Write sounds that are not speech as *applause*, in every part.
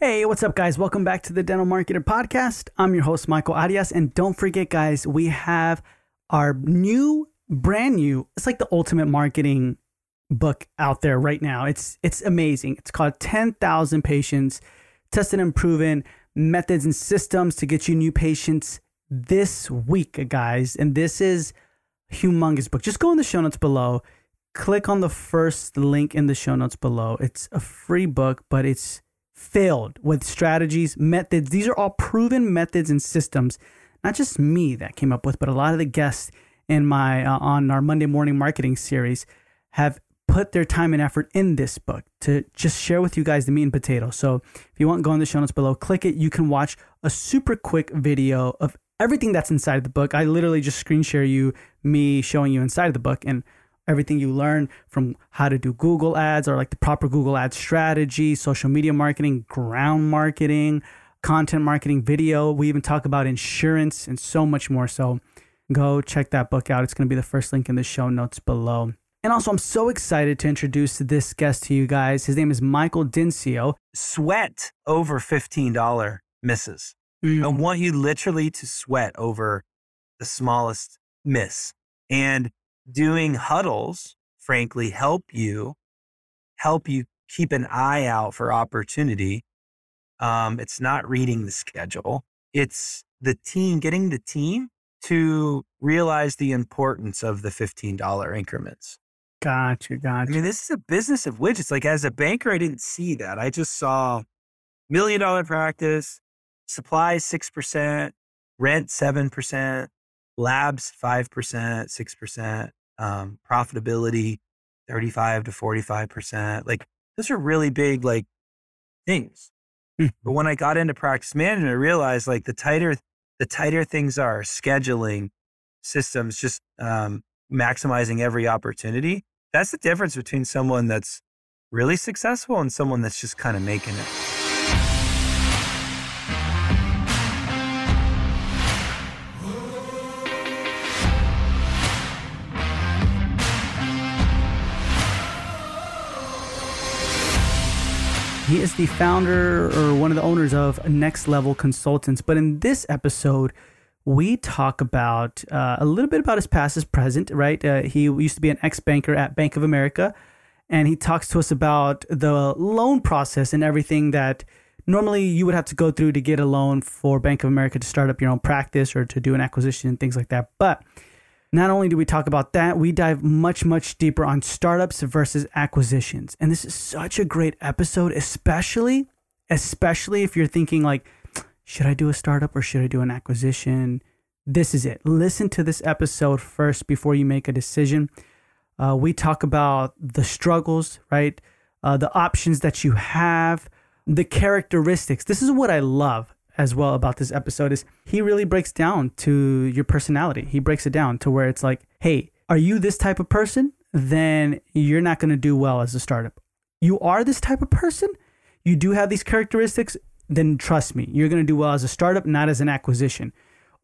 Hey, what's up, guys? Welcome back to the Dental Marketer Podcast. I'm your host, Michael Arias. And don't forget, guys, we have our new, brand new, it's like the ultimate marketing book out there right now. It's it's amazing. It's called 10,000 Patients Tested and Proven Methods and Systems to Get You New Patients this week, guys. And this is humongous book. Just go in the show notes below. Click on the first link in the show notes below. It's a free book, but it's filled with strategies, methods. These are all proven methods and systems, not just me that came up with, but a lot of the guests in my uh, on our Monday morning marketing series have put their time and effort in this book to just share with you guys the meat and potato. So if you want, go in the show notes below, click it. You can watch a super quick video of everything that's inside the book. I literally just screen share you me showing you inside of the book and everything you learn from how to do Google ads or like the proper Google ad strategy, social media marketing, ground marketing, content marketing, video. We even talk about insurance and so much more. So go check that book out. It's going to be the first link in the show notes below. And also, I'm so excited to introduce this guest to you guys. His name is Michael Dinsio. Sweat over $15 misses. Mm. I want you literally to sweat over the smallest miss. And doing huddles, frankly, help you help you keep an eye out for opportunity. Um, it's not reading the schedule. It's the team, getting the team to realize the importance of the $15 increments. Gotcha, gotcha. I mean, this is a business of widgets. Like as a banker, I didn't see that. I just saw million dollar practice, supplies 6%, rent 7%, labs 5%, 6%, um, profitability 35 to 45%. Like those are really big like things. Mm. But when I got into practice management, I realized like the tighter the tighter things are, scheduling systems, just um, maximizing every opportunity. That's the difference between someone that's really successful and someone that's just kind of making it. He is the founder or one of the owners of Next Level Consultants. But in this episode, we talk about uh, a little bit about his past, his present, right? Uh, he used to be an ex banker at Bank of America. And he talks to us about the loan process and everything that normally you would have to go through to get a loan for Bank of America to start up your own practice or to do an acquisition and things like that. But not only do we talk about that, we dive much, much deeper on startups versus acquisitions. And this is such a great episode, especially, especially if you're thinking like, should I do a startup or should I do an acquisition? This is it. Listen to this episode first before you make a decision. Uh, we talk about the struggles, right? Uh, the options that you have, the characteristics. This is what I love as well about this episode is he really breaks down to your personality. He breaks it down to where it's like, hey, are you this type of person? Then you're not going to do well as a startup. You are this type of person. You do have these characteristics. Then trust me, you're going to do well as a startup, not as an acquisition.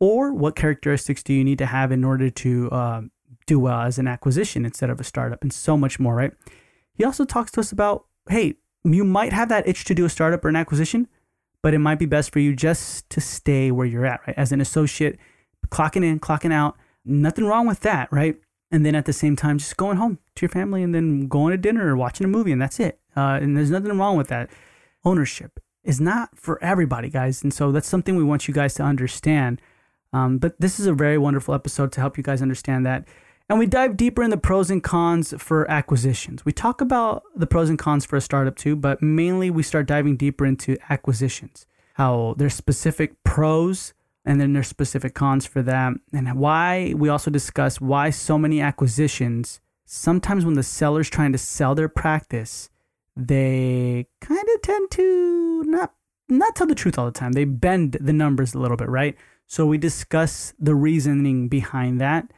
Or what characteristics do you need to have in order to uh, do well as an acquisition instead of a startup, and so much more, right? He also talks to us about, hey, you might have that itch to do a startup or an acquisition, but it might be best for you just to stay where you're at, right? As an associate, clocking in, clocking out, nothing wrong with that, right? And then at the same time, just going home to your family and then going to dinner or watching a movie, and that's it. Uh, and there's nothing wrong with that. Ownership is not for everybody, guys. And so that's something we want you guys to understand. Um, but this is a very wonderful episode to help you guys understand that. And we dive deeper in the pros and cons for acquisitions. We talk about the pros and cons for a startup too, but mainly we start diving deeper into acquisitions, how there's specific pros and then there's specific cons for that, and why we also discuss why so many acquisitions. Sometimes when the seller's trying to sell their practice, they kind of tend to not not tell the truth all the time. They bend the numbers a little bit, right? So we discuss the reasoning behind that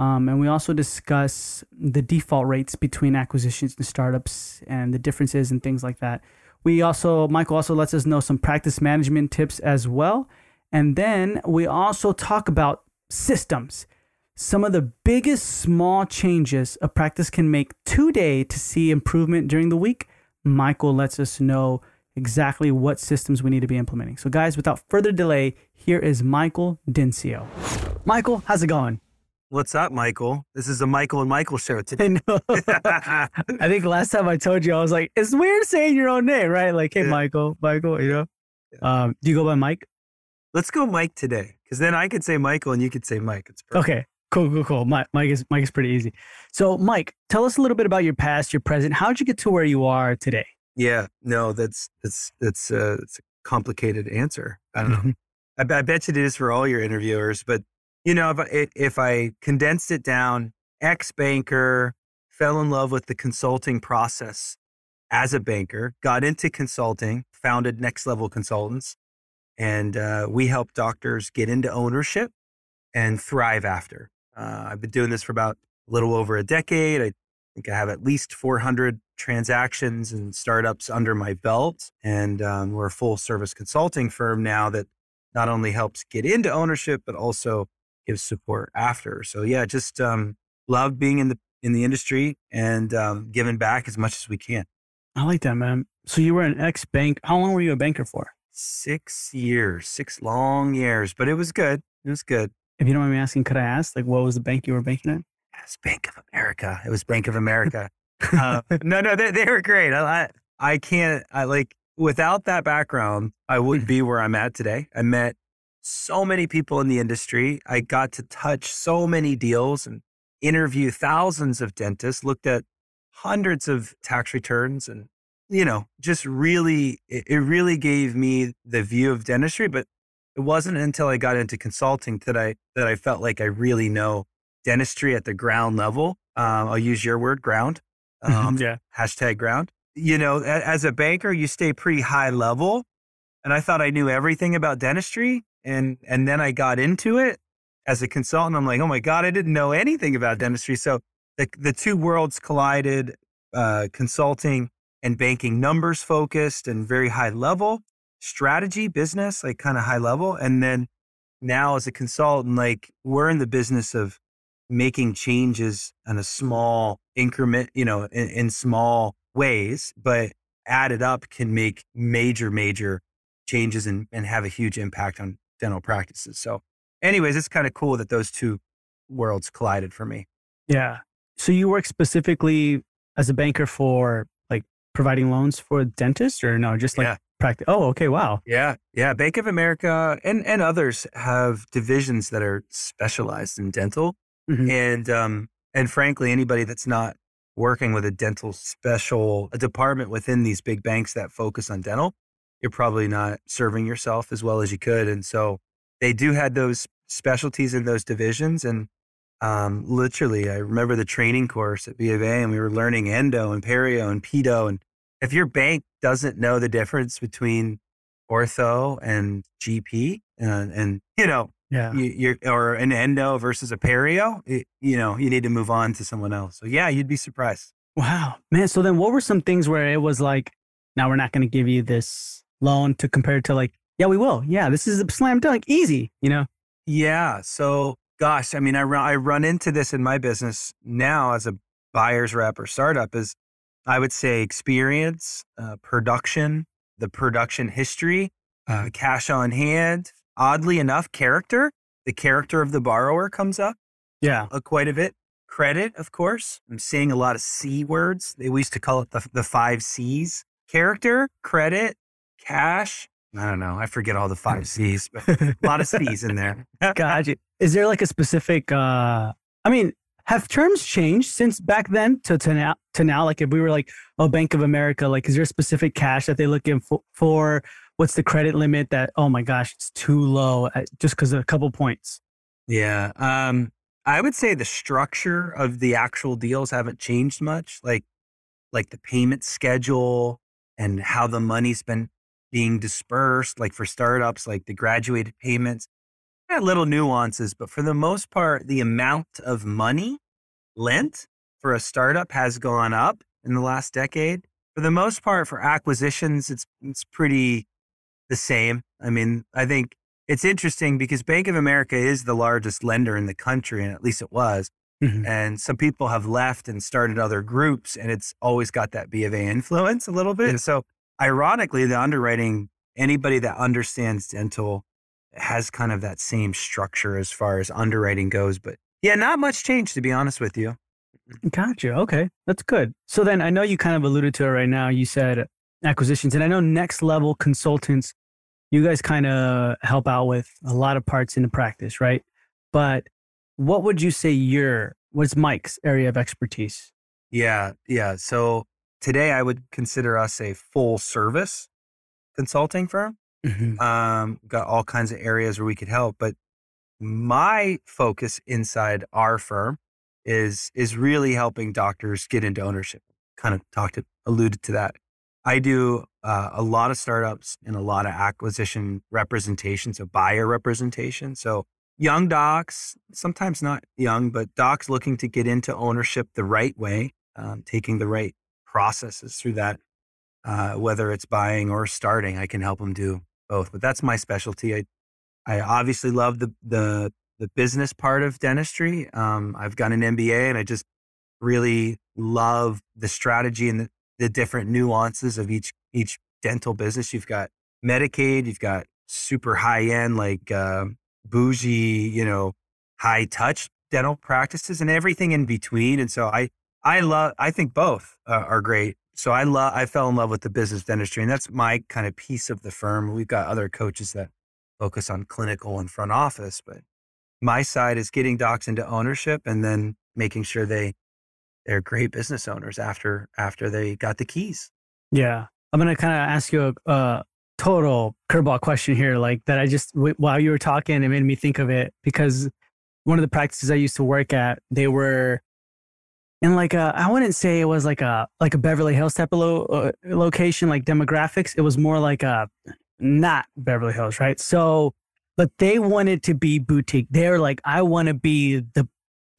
um, and we also discuss the default rates between acquisitions and startups and the differences and things like that. We also, Michael also lets us know some practice management tips as well. And then we also talk about systems. Some of the biggest small changes a practice can make today to see improvement during the week. Michael lets us know exactly what systems we need to be implementing. So, guys, without further delay, here is Michael Dinsio. Michael, how's it going? What's up, Michael? This is a Michael and Michael show *laughs* today. I, I think last time I told you, I was like, it's weird saying your own name, right? Like, hey, yeah. Michael, Michael, you know? Yeah. Um, do you go by Mike? Let's go Mike today, because then I could say Michael and you could say Mike. It's perfect. Okay, cool, cool, cool. Mike, Mike is Mike is pretty easy. So, Mike, tell us a little bit about your past, your present. How'd you get to where you are today? Yeah, no, that's that's that's uh, it's a complicated answer. I don't know. Mm-hmm. I, I bet you it is for all your interviewers, but you know, if I, if I condensed it down, ex banker, fell in love with the consulting process as a banker, got into consulting, founded Next Level Consultants, and uh, we help doctors get into ownership and thrive after. Uh, I've been doing this for about a little over a decade. I think I have at least 400 transactions and startups under my belt. And um, we're a full service consulting firm now that not only helps get into ownership, but also gives support after. So yeah, just um, love being in the in the industry and um, giving back as much as we can. I like that, man. So you were an ex bank. How long were you a banker for? Six years, six long years, but it was good. It was good. If you don't mind me asking, could I ask, like, what was the bank you were banking at? It's Bank of America. It was Bank of America. *laughs* uh, no, no, they, they were great. I, I, I can't, I like, without that background, I wouldn't *laughs* be where I'm at today. I met so many people in the industry. I got to touch so many deals and interview thousands of dentists, looked at hundreds of tax returns and you know just really it, really gave me the view of dentistry but it wasn't until i got into consulting that i that i felt like i really know dentistry at the ground level. Um, i'll use your word ground um, yeah. hashtag ground. You know as a banker you stay pretty high level and i thought i knew everything about dentistry and and then i got into it as a consultant i'm like oh my god i didn't know anything about dentistry. So the, the two worlds collided uh, consulting and banking numbers focused and very high level strategy business like kind of high level and then now as a consultant like we're in the business of making changes in a small increment you know in, in small ways but added up can make major major changes and, and have a huge impact on dental practices so anyways it's kind of cool that those two worlds collided for me yeah so you work specifically as a banker for like providing loans for dentists or no, just like yeah. practice? Oh, okay. Wow. Yeah. Yeah. Bank of America and, and others have divisions that are specialized in dental. Mm-hmm. And, um, and frankly, anybody that's not working with a dental special a department within these big banks that focus on dental, you're probably not serving yourself as well as you could. And so they do have those specialties in those divisions. And um, literally, I remember the training course at B of A, and we were learning endo and perio and pedo. And if your bank doesn't know the difference between ortho and GP, and, and you know, yeah, you, are or an endo versus a perio, it, you know, you need to move on to someone else. So yeah, you'd be surprised. Wow, man. So then, what were some things where it was like, now we're not going to give you this loan to compare to like, yeah, we will. Yeah, this is a slam dunk, easy. You know. Yeah. So gosh, I mean, I run, I run into this in my business now as a buyer's rep or startup is I would say experience, uh, production, the production history, uh, mm-hmm. cash on hand. Oddly enough, character, the character of the borrower comes up. Yeah. Uh, quite a bit. Credit, of course. I'm seeing a lot of C words. They used to call it the, the five C's character, credit, cash, I don't know. I forget all the five *laughs* C's, but a lot of C's in there. *laughs* gotcha. Is there like a specific? uh I mean, have terms changed since back then to to now? To now, like if we were like, oh, Bank of America, like, is there a specific cash that they looking for? for? What's the credit limit that? Oh my gosh, it's too low, uh, just because of a couple points. Yeah, um, I would say the structure of the actual deals haven't changed much. Like, like the payment schedule and how the money's been being dispersed, like for startups, like the graduated payments. little nuances, but for the most part, the amount of money lent for a startup has gone up in the last decade. For the most part, for acquisitions, it's it's pretty the same. I mean, I think it's interesting because Bank of America is the largest lender in the country, and at least it was. Mm-hmm. And some people have left and started other groups, and it's always got that B of A influence a little bit. Yeah. So ironically, the underwriting, anybody that understands dental has kind of that same structure as far as underwriting goes. But yeah, not much change to be honest with you. Mm-hmm. Gotcha. Okay. That's good. So then I know you kind of alluded to it right now. You said acquisitions, and I know next level consultants, you guys kind of help out with a lot of parts in the practice, right? But what would you say your, what's Mike's area of expertise? Yeah. Yeah. So today I would consider us a full service consulting firm. Mm-hmm. Um, got all kinds of areas where we could help, but my focus inside our firm is is really helping doctors get into ownership. Kind of talked to, alluded to that. I do uh, a lot of startups and a lot of acquisition representation, so buyer representation. So young docs, sometimes not young, but docs looking to get into ownership the right way, um, taking the right processes through that. Uh, whether it's buying or starting, I can help them do both. But that's my specialty. I I obviously love the the the business part of dentistry. Um, I've got an MBA and I just really love the strategy and the, the different nuances of each each dental business. You've got Medicaid, you've got super high end, like uh, bougie, you know, high touch dental practices, and everything in between. And so I I love I think both uh, are great. So I love I fell in love with the business dentistry, and that's my kind of piece of the firm. We've got other coaches that focus on clinical and front office, but my side is getting docs into ownership and then making sure they they're great business owners after after they got the keys. Yeah, I'm gonna kind of ask you a, a, total curveball question here, like that. I just while you were talking, it made me think of it because one of the practices I used to work at, they were in like a I wouldn't say it was like a like a Beverly Hills type of lo, uh, location, like demographics. It was more like a not Beverly Hills, right? So but they wanted to be boutique. They're like, I want to be the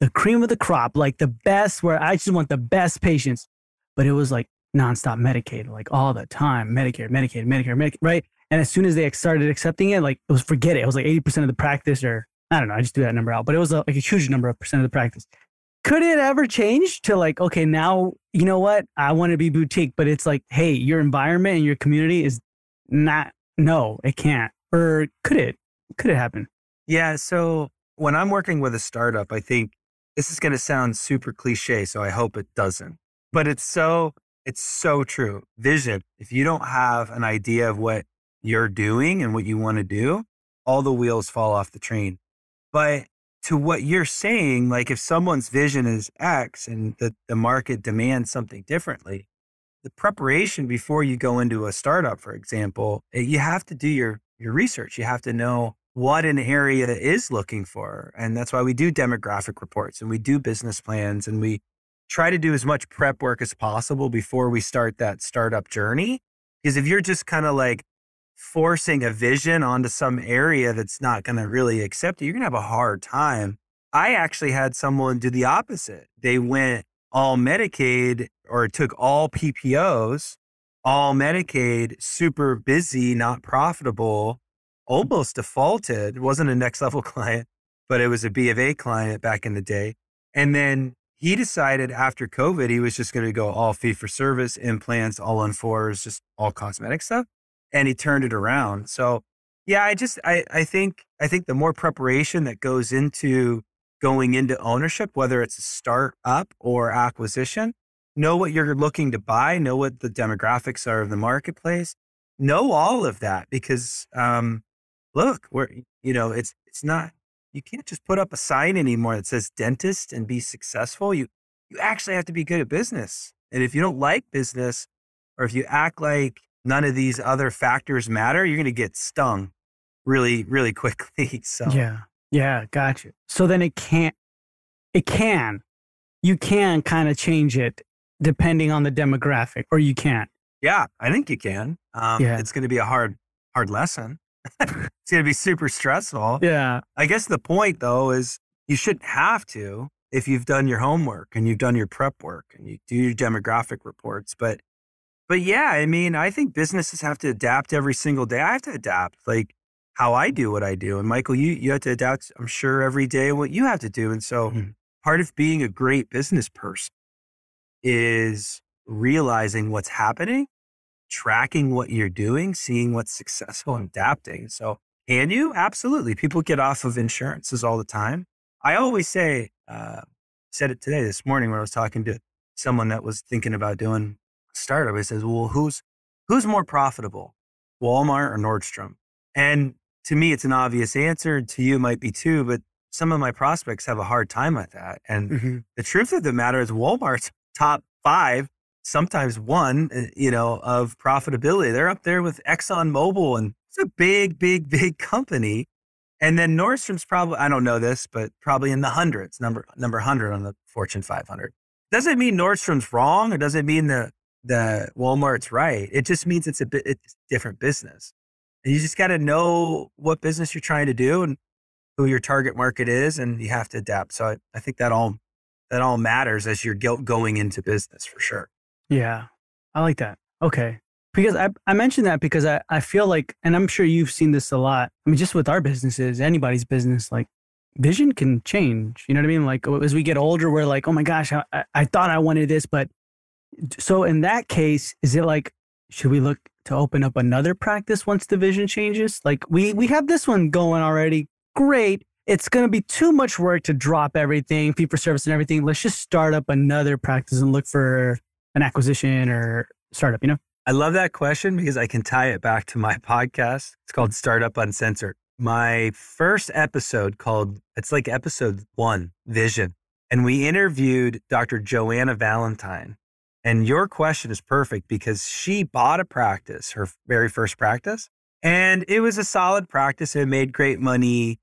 the cream of the crop, like the best, where I just want the best patients. But it was like nonstop Medicaid, like all the time, Medicare, Medicaid, Medicare, Medicaid, right? And as soon as they started accepting it, like it was forget it. It was like 80% of the practice, or I don't know, I just do that number out, but it was a, like a huge number of percent of the practice. Could it ever change to like, okay, now you know what? I want to be boutique, but it's like, hey, your environment and your community is not, no, it can't. Or could it? could it happen? Yeah. So when I'm working with a startup, I think this is going to sound super cliche. So I hope it doesn't, but it's so, it's so true. Vision. If you don't have an idea of what you're doing and what you want to do, all the wheels fall off the train. But to what you're saying, like if someone's vision is X and the, the market demands something differently, the preparation before you go into a startup, for example, eh, you have to do your, your research. You have to know what an area is looking for. And that's why we do demographic reports and we do business plans and we try to do as much prep work as possible before we start that startup journey. Because if you're just kind of like forcing a vision onto some area that's not going to really accept it, you're going to have a hard time. I actually had someone do the opposite. They went all Medicaid or took all PPOs, all Medicaid, super busy, not profitable almost defaulted. It wasn't a next level *laughs* client, but it was a B of A client back in the day. And then he decided after COVID, he was just going to go all fee for service, implants, all on fours, just all cosmetic stuff. And he turned it around. So yeah, I just, I, I think, I think the more preparation that goes into going into ownership, whether it's a start up or acquisition, know what you're looking to buy, know what the demographics are of the marketplace, know all of that because, um, look, we're you know, it's it's not you can't just put up a sign anymore that says dentist and be successful. You you actually have to be good at business. And if you don't like business or if you act like none of these other factors matter, you're going to get stung really really *laughs* quickly. So Yeah. Yeah, gotcha. So then it can't it can you can kind of change it depending on the demographic or you can't. Yeah, I think you can. Um, yeah. It's going to be a hard, hard lesson *laughs* it's going to be super stressful. Yeah. I guess the point though is you shouldn't have to if you've done your homework and you've done your prep work and you do your demographic reports. But, but yeah, I mean, I think businesses have to adapt every single day. I have to adapt like how I do what I do. And Michael, you, you have to adapt, I'm sure, every day what you have to do. And so mm-hmm. part of being a great business person is realizing what's happening tracking what you're doing, seeing what's successful and adapting. So, can you? Absolutely. People get off of insurances all the time. I always say, uh, said it today, this morning when I was talking to someone that was thinking about doing startup. I says, well, who's, who's more profitable, Walmart or Nordstrom? And to me, it's an obvious answer. To you, it might be too, but some of my prospects have a hard time with that. And mm-hmm. the truth of the matter is, Walmart's *laughs* top five, sometimes one, uh, you know, of profitability. They're up there with Exxon Mobil, and it's a big, big, *laughs* big company. And then Nordstrom's probably, I don't know this, but probably in the hundreds, number number 100 on the Fortune 500. Doesn't mean Nordstrom's wrong or doesn't mean the, the Walmart's right. It just means it's a bit, it's different business. And you just got to know what business you're trying to do and who your target market is, and you have to adapt. So I, I think that all, that all matters as you're going into business for sure. Yeah. I like that. Okay because I, I mentioned that because I, I feel like, and I'm sure you've seen this a lot. I mean, just with our businesses, anybody's business, like vision can change. You know what I mean? Like oh, as we get older, we're like, oh my gosh, I, I thought I wanted this. But so in that case, is it like, should we look to open up another practice once the vision changes? Like we, we have this one going already. Great. It's going to be too much work to drop everything, fee for service and everything. Let's just start up another practice and look for an acquisition or startup, you know? I love that question because I can tie it back to my podcast. It's called Startup Uncensored. My first episode called, it's like episode one, Vision. And we interviewed Dr. Joanna Valentine. And your question is perfect because she bought a practice, her very first practice. And it was a solid practice. It made great money,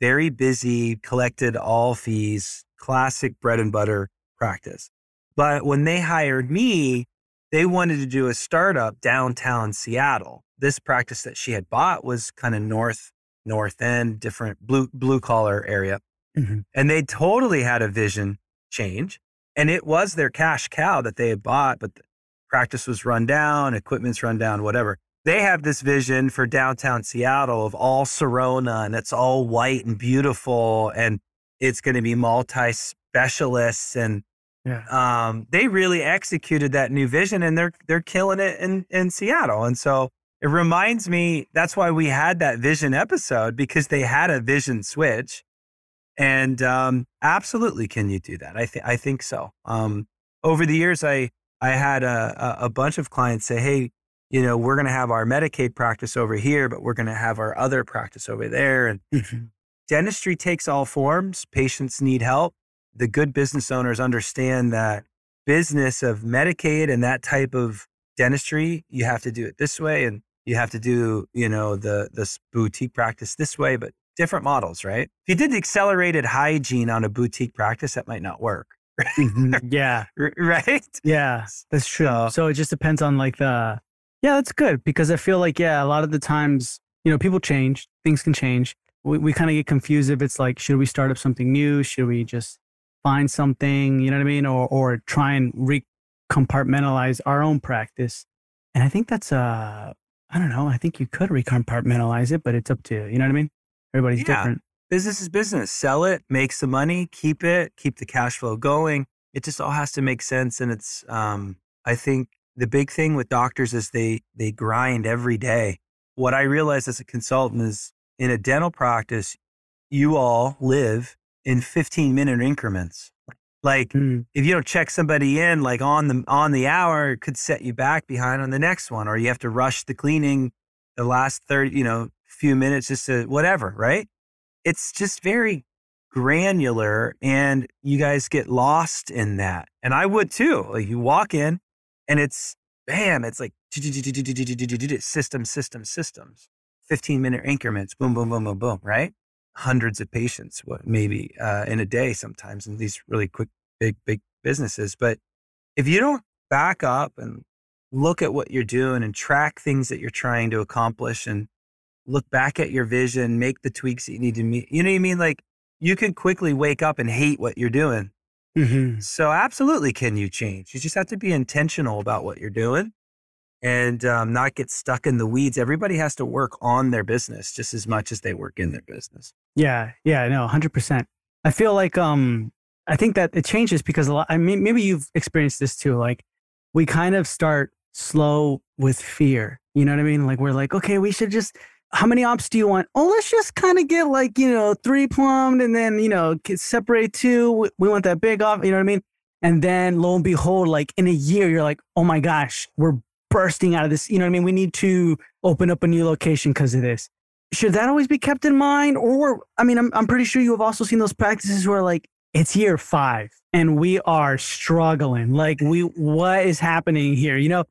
very busy, collected all fees, classic bread and butter practice. But when they hired me, they wanted to do a startup downtown Seattle. This practice that she had bought was kind of north, north end, different blue blue collar area. Mm-hmm. And they totally had a vision change. And it was their cash cow that they had bought, but the practice was run down, equipment's run down, whatever. They have this vision for downtown Seattle of all Sirona and it's all white and beautiful and it's going to be multi specialists and yeah. Um, they really executed that new vision and they're they're killing it in, in Seattle. And so it reminds me that's why we had that vision episode because they had a vision switch. And um, absolutely, can you do that? I think I think so. Um, over the years, I I had a, a bunch of clients say, "Hey, you know, we're going to have our Medicaid practice over here, but we're going to have our other practice over there." And mm-hmm. dentistry takes all forms. Patients need help the good business owners understand that business of Medicaid and that type of dentistry, you have to do it this way and you have to do, you know, the this boutique practice this way, but different models, right? If you did the accelerated hygiene on a boutique practice, that might not work. Mm-hmm. yeah. *laughs* right? Yeah, that's true. So, so it just depends on like the Yeah, that's good because I feel like yeah, a lot of the times, you know, people change, things can change. We we kind of get confused if it's like should we start up something new? Should we just find something, you know what I mean? Or, or try and recompartmentalize our own practice. And I think that's, uh, I don't know. I think you could recompartmentalize it, but it's up to you. You know what I mean? Everybody's yeah. different. Business is business. Sell it, make some money, keep it, keep the cash flow going. It just all has to make sense. And it's, um, I think the big thing with doctors is they, they grind every day. What I realized as a consultant is in a dental practice, you all live in 15 minute increments. Like mm. if you don't check somebody in like on the on the hour, it could set you back behind on the next one, or you have to rush the cleaning the last 30, you know, few minutes just to whatever, right? It's just very granular and you guys get lost in that. And I would too. Like you walk in and it's bam, it's like system, system, systems. 15 minute increments, boom, boom, boom, boom, boom, right? hundreds of patients, what maybe uh, in a day sometimes in these really quick, big, big businesses. But if you don't back up and look at what you're doing and track things that you're trying to accomplish and look back at your vision, make the tweaks that you need to meet, you know what I mean? Like you can quickly wake up and hate what you're doing. Mm-hmm. So, absolutely, can you change? You just have to be intentional about what you're doing and um, not get stuck in the weeds. Everybody has to work on their business just as much as they work in their business. Yeah, yeah, no, hundred percent. I feel like um, I think that it changes because a lot. I mean, maybe you've experienced this too. Like we kind of start slow with fear. You know what I mean? Like we're like, okay, we should just how many ops do you want? Oh, let's just kind of get like, you know, three plumbed and then, you know, separate two. We want that big off, you know what I mean? And then lo and behold, like in a year, you're like, oh my gosh, we're bursting out of this. You know what I mean? We need to open up a new location because of this. Should that always be kept in mind? Or, I mean, I'm, I'm pretty sure you have also seen those practices where like it's year five and we are struggling. Like, we, what is happening here? You know?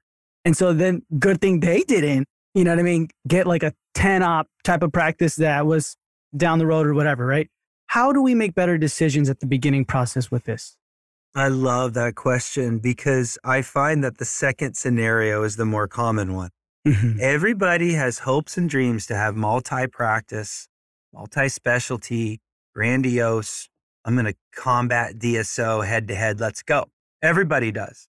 And so then good thing they didn't, you know what I mean? Get like a 10 op type of practice that was down the road or whatever, right? How do we make better decisions at the beginning process with this? I love that question because I find that the second scenario is the more common one. Mm-hmm. Everybody has hopes and dreams to have multi practice, multi specialty, grandiose. I'm going to combat DSO head to head. Let's go. Everybody does.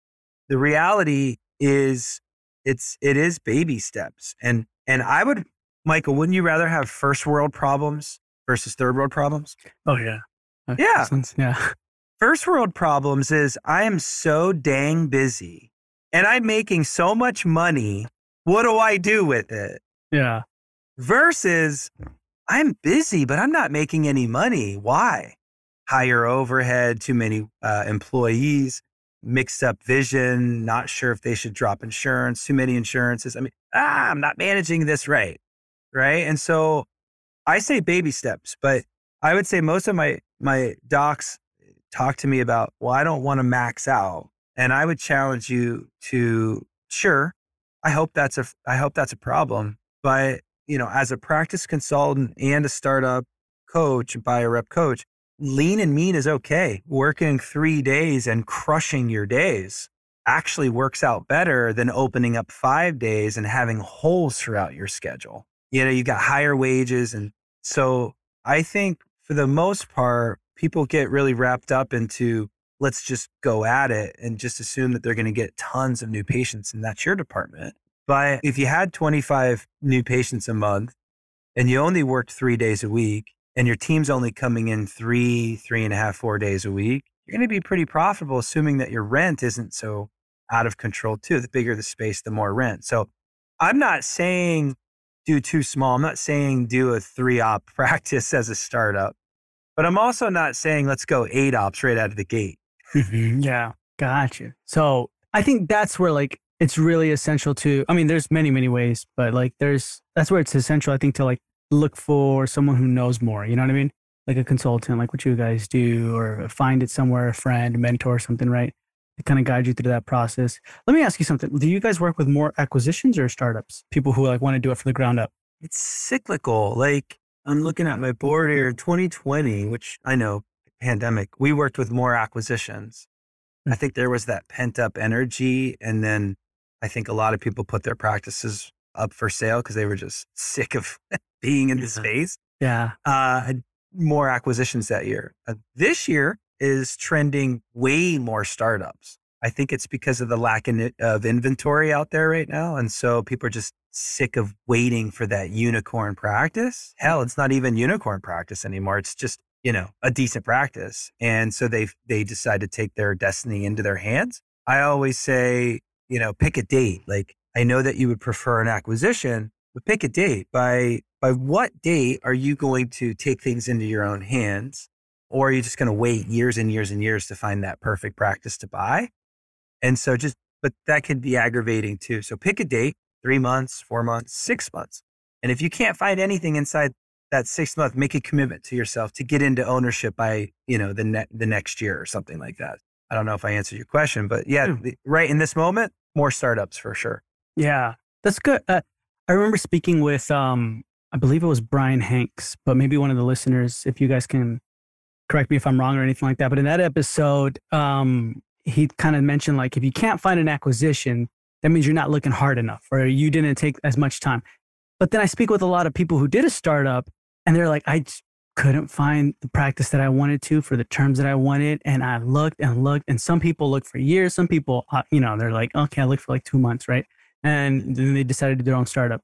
The reality is it's it is baby steps. And and I would Michael, wouldn't you rather have first world problems versus third world problems? Oh yeah. That yeah. Yeah. *laughs* First world problems is I am so dang busy and I'm making so much money. What do I do with it? Yeah. Versus I'm busy, but I'm not making any money. Why? Higher overhead, too many uh, employees, mixed up vision, not sure if they should drop insurance, too many insurances. I mean, ah, I'm not managing this right right? And so I say baby steps, but I would say most of my my docs talk to me about, well, I don't want to max out. And I would challenge you to sure, I hope that's a I hope that's a problem. But, you know, as a practice consultant and a startup coach, buyer rep coach, lean and mean is okay. Working three days and crushing your days actually works out better than opening up five days and having holes throughout your schedule you know, you've got higher wages. And so I think for the most part, people get really wrapped up into let's just go at it and just assume that they're going to get tons of new patients and that's your department. But if you had 25 new patients a month and you only worked three days a week and your team's only coming in three, three and a half, four days a week, you're going to be pretty profitable, assuming that your rent isn't so out of control too. The bigger the space, the more rent. So I'm not saying do too small. I'm not saying do a three op *laughs* practice as a startup, but I'm also not saying let's go eight ops right out of the gate. Mm-hmm. yeah, gotcha. So I think that's where like it's really essential to. I mean, there's many many ways, but like there's that's where it's essential. I think to like look for someone who knows more. You know what I mean? Like a consultant, like what you guys do, or find it somewhere, a friend, mentor, something, right? to kind of guide you through that process. Let me ask you something. Do you guys work with more acquisitions or startups? People who like want to do it from the ground up? It's cyclical. Like I'm looking at my board here, 2020, which I know pandemic, we worked with more acquisitions. I hmm. think there was that pent up energy. And then I think a lot of people put their practices up for sale because they were just sick of *laughs* being in the space. Yeah. Uh, more acquisitions that year. Uh, this year, is trending way more startups. I think it's because of the lack of inventory out there right now. And so people are just sick of waiting for that unicorn practice. Hell, it's not even unicorn practice anymore. It's just, you know, a decent practice. And so they they decide to take their destiny into their hands. I always say, you know, pick a date. Like I know that you would prefer an acquisition, but pick a date. By by what date are you going to take things into your own hands? or are you just going to wait years and years and years to find that perfect practice to buy? And so just, but that could be aggravating too. So pick a date, three months, four months, six months. And if you can't find anything inside that six month, make a commitment to yourself to get into ownership by, you know, the, ne- the next year or something like that. I don't know if I answered your question, but yeah, hmm. right in this moment, more startups for sure. Yeah, that's good. Uh, I remember speaking with, um, I believe it was Brian Hanks, but maybe one of the listeners, if you guys can correct me if I'm wrong or anything like that. But in that episode, um, he kind of mentioned like if you can't find an acquisition, that means you're not looking hard enough or you didn't take as much time. But then I speak with a lot of people who did a startup and they're like, I couldn't find the practice that I wanted to for the terms that I wanted. And I looked and looked, and some people look for years. Some people, uh, you know, they're like, okay, I looked for like two months, right? And then they decided to do their own startup.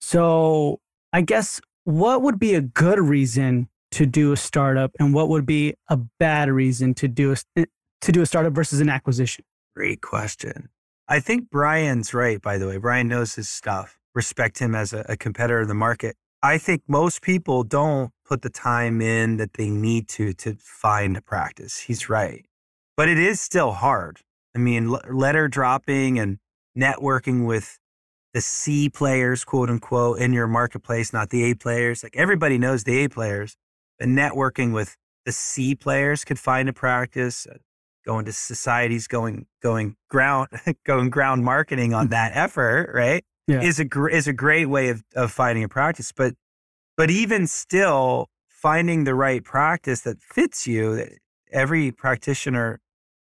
So I guess what would be a good reason to do a startup and what would be a bad reason to do a, eh, to do a startup versus an acquisition? Great question. I think Brian's right, by the way. Brian knows his stuff. Respect him as a, a competitor in the market. I think most people don't put the time in that they need to to find a practice. He's right. But it is still hard. I mean, letter dropping and networking with the C players, quote unquote, in your marketplace, not the A players. Like everybody knows the A players, but networking with the C players could find a practice. Uh, going to societies, going going ground *laughs* going ground marketing on that effort, right? Yeah. Is a gr- is a great way of of finding a practice. But but even still, finding the right practice that fits you, every practitioner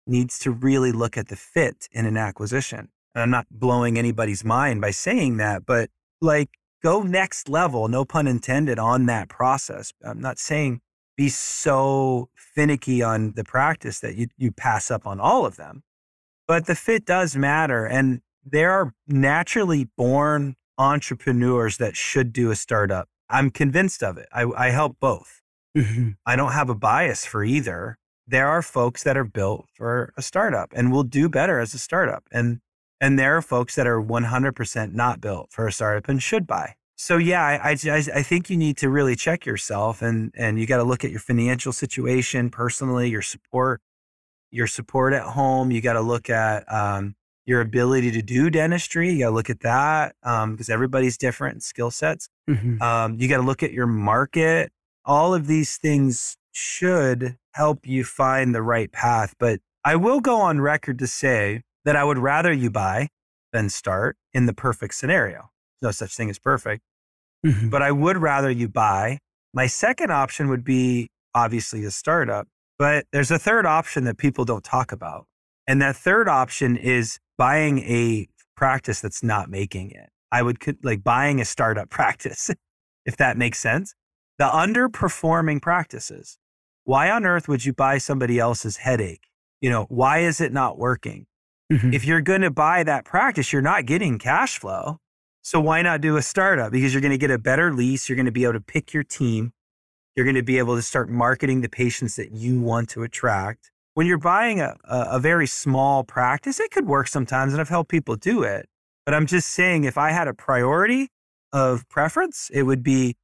needs to really look at the fit in an acquisition. And I'm not blowing anybody's mind by saying that, but like go next level, no pun intended, on that process. I'm not saying be so finicky on the practice that you, you pass up on all of them. But the fit does matter. And there are naturally born entrepreneurs that should do a startup. I'm convinced of it. I, I help both. Mm-hmm. I don't have a bias for either. There are folks that are built for a startup and will do better as a startup. And and there are folks that are 100% not built for a startup and should buy so yeah, I, I, I think you need to really check yourself and, and you got to look at your financial situation personally, your support, your support at home. You got to look at um, your ability to do dentistry. You got to look at that because um, everybody's different skill sets. Mm-hmm. Um, you got to look at your market. All of these things should help you find the right path. But I will go on record to say that I would rather you buy than start in the perfect scenario no such thing as perfect. Mm-hmm. But I would rather you buy. My second option would be obviously a startup, but there's a third option that people don't talk about. And that third option is buying a practice that's not making it. I would like buying a startup *laughs* practice, if that makes sense. The underperforming practices. Why on earth would you buy somebody else's headache? You know, why is it not working? Mm-hmm. If you're going to buy that practice, you're not getting cash flow. So why not do a startup? Because you're going to get a better lease. You're going to be able to pick your team. You're going to be able to start marketing the patients that you want to attract. When you're buying a, a, very small practice, it could work sometimes, and I've helped people do it. But I'm just saying, if I had a priority of preference, it would be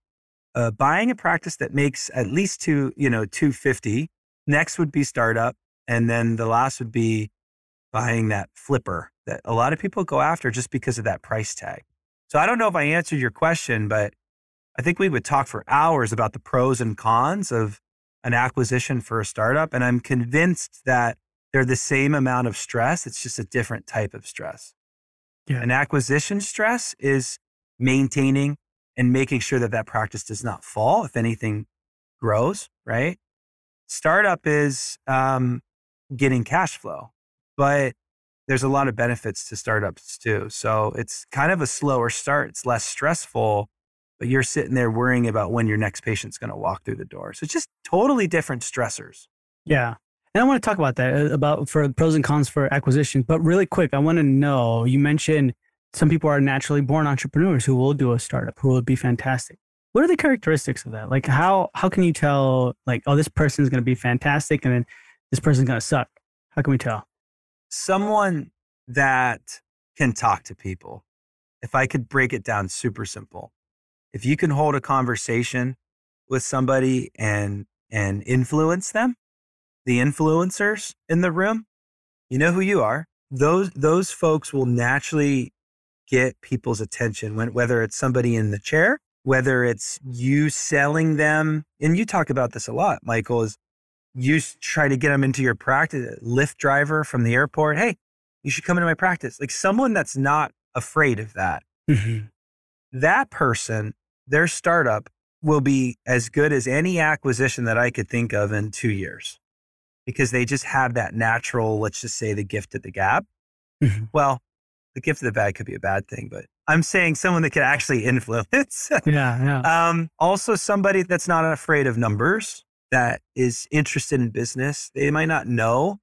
uh, buying a practice that makes at least two, you know, 250. Next would be startup. And then the last would be buying that flipper that a lot of people go after just because of that price tag. So I don't know if I answered your question, but I think we would talk for hours about the pros and cons of an acquisition for a startup. And I'm convinced that they're the same amount of stress. It's just a different type of stress. Yeah. An acquisition stress is maintaining and making sure that that practice does not fall if anything grows, right? Startup is um, getting cash flow, but there's a lot of benefits to startups too. So it's kind of a slower start. It's less stressful, but you're sitting there worrying about when your next patient's going to walk through the door. So it's just totally different stressors. Yeah. And I want to talk about that uh, about for pros and cons for acquisition. But really quick, I want to know you mentioned some people are naturally born entrepreneurs who will do a startup, who will be fantastic. What are the characteristics of that? Like how how can you tell like oh this person is going to be fantastic and then this person's going to suck? How can we tell? Someone that can talk to people. If I could break it down super simple, if you can hold a conversation with somebody and and influence them, the influencers in the room, you know who you are. Those those folks will naturally get people's attention when whether it's somebody in the chair, whether it's you selling them, and you talk about this a lot, Michael, is you try to get them into your practice, Lyft driver from the airport. Hey, you should come into my practice. Like someone that's not afraid of that. Mm-hmm. That person, their startup will be as good as any acquisition that I could think of in two years because they just have that natural, let's just say the gift of the gab. Mm-hmm. Well, the gift of the bad could be a bad thing, but I'm saying someone that could actually *laughs* influence. yeah, yeah. Um, also somebody that's not afraid of numbers that is interested in business. They might not know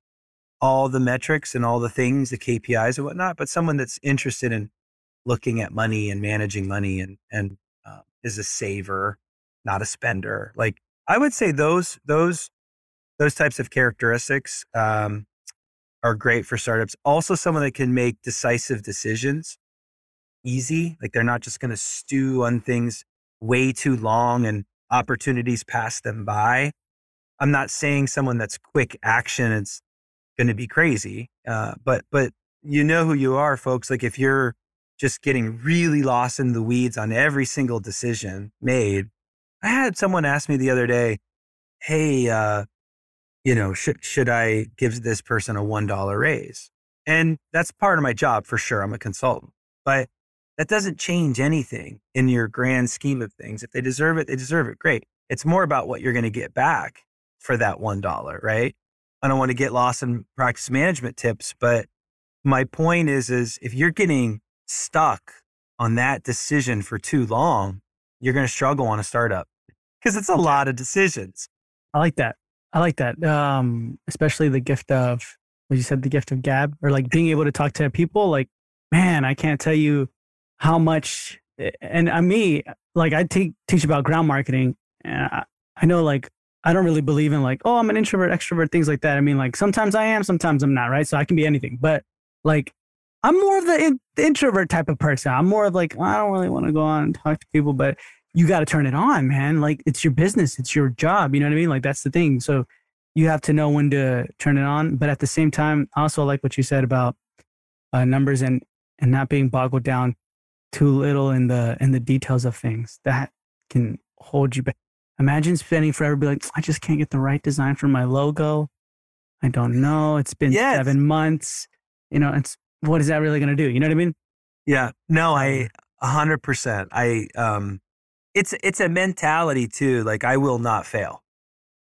all the metrics and all the things, the KPIs and whatnot, but someone that's interested in looking at money and managing money and and uh, is a saver, not a spender. Like I would say those those those types of characteristics um, are great for startups. Also, someone that can make decisive decisions easy. Like they're not just going to stew on things way too long and opportunities pass them by. I'm not saying someone that's quick action is going to be crazy, uh, but but you know who you are, folks. Like if you're just getting really lost in the weeds on every single decision made. I had someone ask me the other day, "Hey, uh, you know, should should I give this person a one dollar raise?" And that's part of my job for sure. I'm a consultant, but that doesn't change anything in your grand scheme of things. If they deserve it, they deserve it. Great. It's more about what you're going to get back for that $1, right? I don't want to get lost in practice management tips, but my point is, is if you're getting stuck on that decision for too long, you're going to struggle on a startup because it's a lot of decisions. I like that. I like that. Um, especially the gift of what you said, the gift of gab or like being able to talk to people. Like, man, I can't tell you how much and I me like I te- teach about ground marketing and I, I know like I don't really believe in like oh I'm an introvert extrovert things like that. I mean like sometimes I am sometimes I'm not right? So I can be anything. But like I'm more of the, in, the introvert type of person. I'm more of like well, I don't really want to go on and talk to people but you got to turn it on man. Like it's your business. It's your job. You know what I mean? Like that's the thing. So you have to know when to turn it on. But at the same time I also like what you said about uh, numbers and and not being boggled down too little in the in the details of things that can hold you back. Imagine spending forever be like, I just can't get the right design for my logo. I don't know. It's been yes. seven months. You know, it's what is that really gonna do? You know what I mean? Yeah. No, I a hundred percent. I um it's it's a mentality too. Like I will not fail.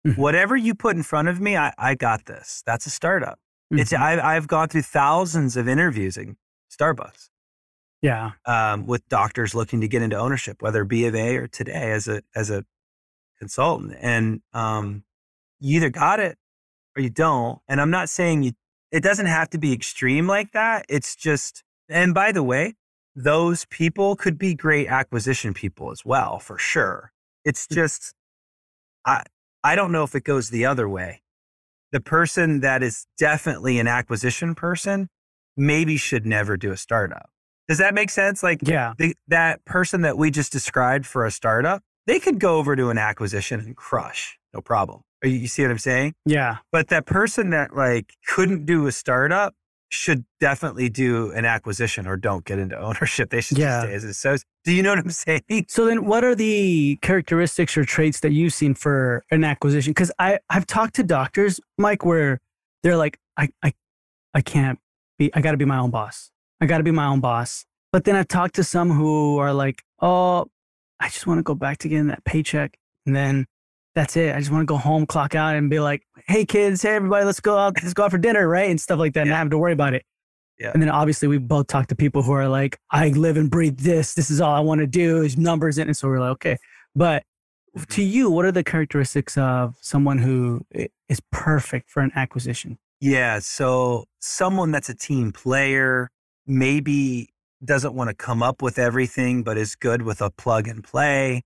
Mm-hmm. Whatever you put in front of me, I, I got this. That's a startup. Mm-hmm. It's I, I've gone through thousands of interviews in Starbucks. Yeah. Um, with doctors looking to get into ownership, whether B of A or today as a as a consultant. And um, you either got it or you don't. And I'm not saying you it doesn't have to be extreme like that. It's just and by the way, those people could be great acquisition people as well, for sure. It's mm. just I I don't know if it goes the other way. The person that is definitely an acquisition person maybe should never do a startup does that make sense? Like, yeah, the, that person that we just described for a startup, they could go over to an acquisition and crush, no problem. You, you see what I'm saying? Yeah. But that person that like couldn't do a startup should definitely do an acquisition or don't get into *laughs* ownership. They should yeah. stay as associates. Do you know what I'm *laughs* saying? So then what are the characteristics or traits that you've seen for an acquisition? Because I, I've talked to doctors, Mike, where they're like, I, I, I can't be, I gotta be my own boss. I got to be my own boss. But then I've talked to some who are like, oh, I just want to go back to getting that paycheck. And then that's it. I just want to go home, clock out, and be like, hey, kids, hey, everybody, let's go out, let's go out for dinner, right? And stuff like that. Yeah. And not have to worry about it. Yeah. And then obviously we both talk to people who are like, I live and breathe this. This is all I want to do is numbers in. And so we're like, okay. But mm-hmm. to you, what are the characteristics of someone who is perfect for an acquisition? Yeah. So someone that's a team player, maybe doesn't want to come up with everything, but is good with a plug and play,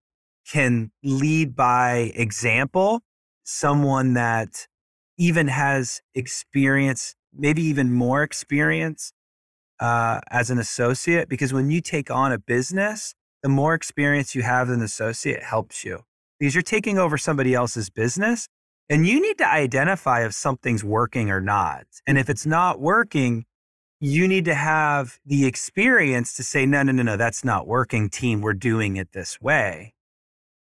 can lead by example, someone that even has experience, maybe even more experience uh, as an associate. Because when you take on a business, the more experience you have as an associate helps you because you're taking over somebody else's business and you need to identify if something's working or not. And if it's not working, you need to have the experience to say, no, no, no, no, that's not working, team. We're doing it this way.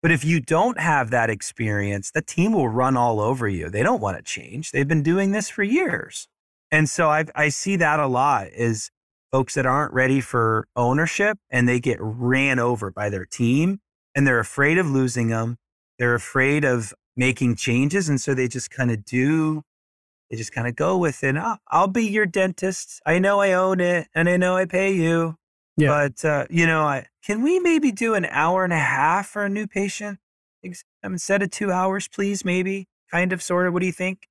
But if you don't have that experience, the team will run all over you. They don't want to change. They've been doing this for years. And so I, I see that a lot is folks that aren't ready for ownership and they get ran over by their team and they're afraid of losing them. They're afraid of making changes. And so they just kind of do they just kind of go with it. I'll, I'll, be your dentist. I know I own it and I know I pay you. Yeah. But, uh, you know, I, can we maybe do an hour and a half for a new patient instead of two hours, please? Maybe kind of, sort of. What do you think?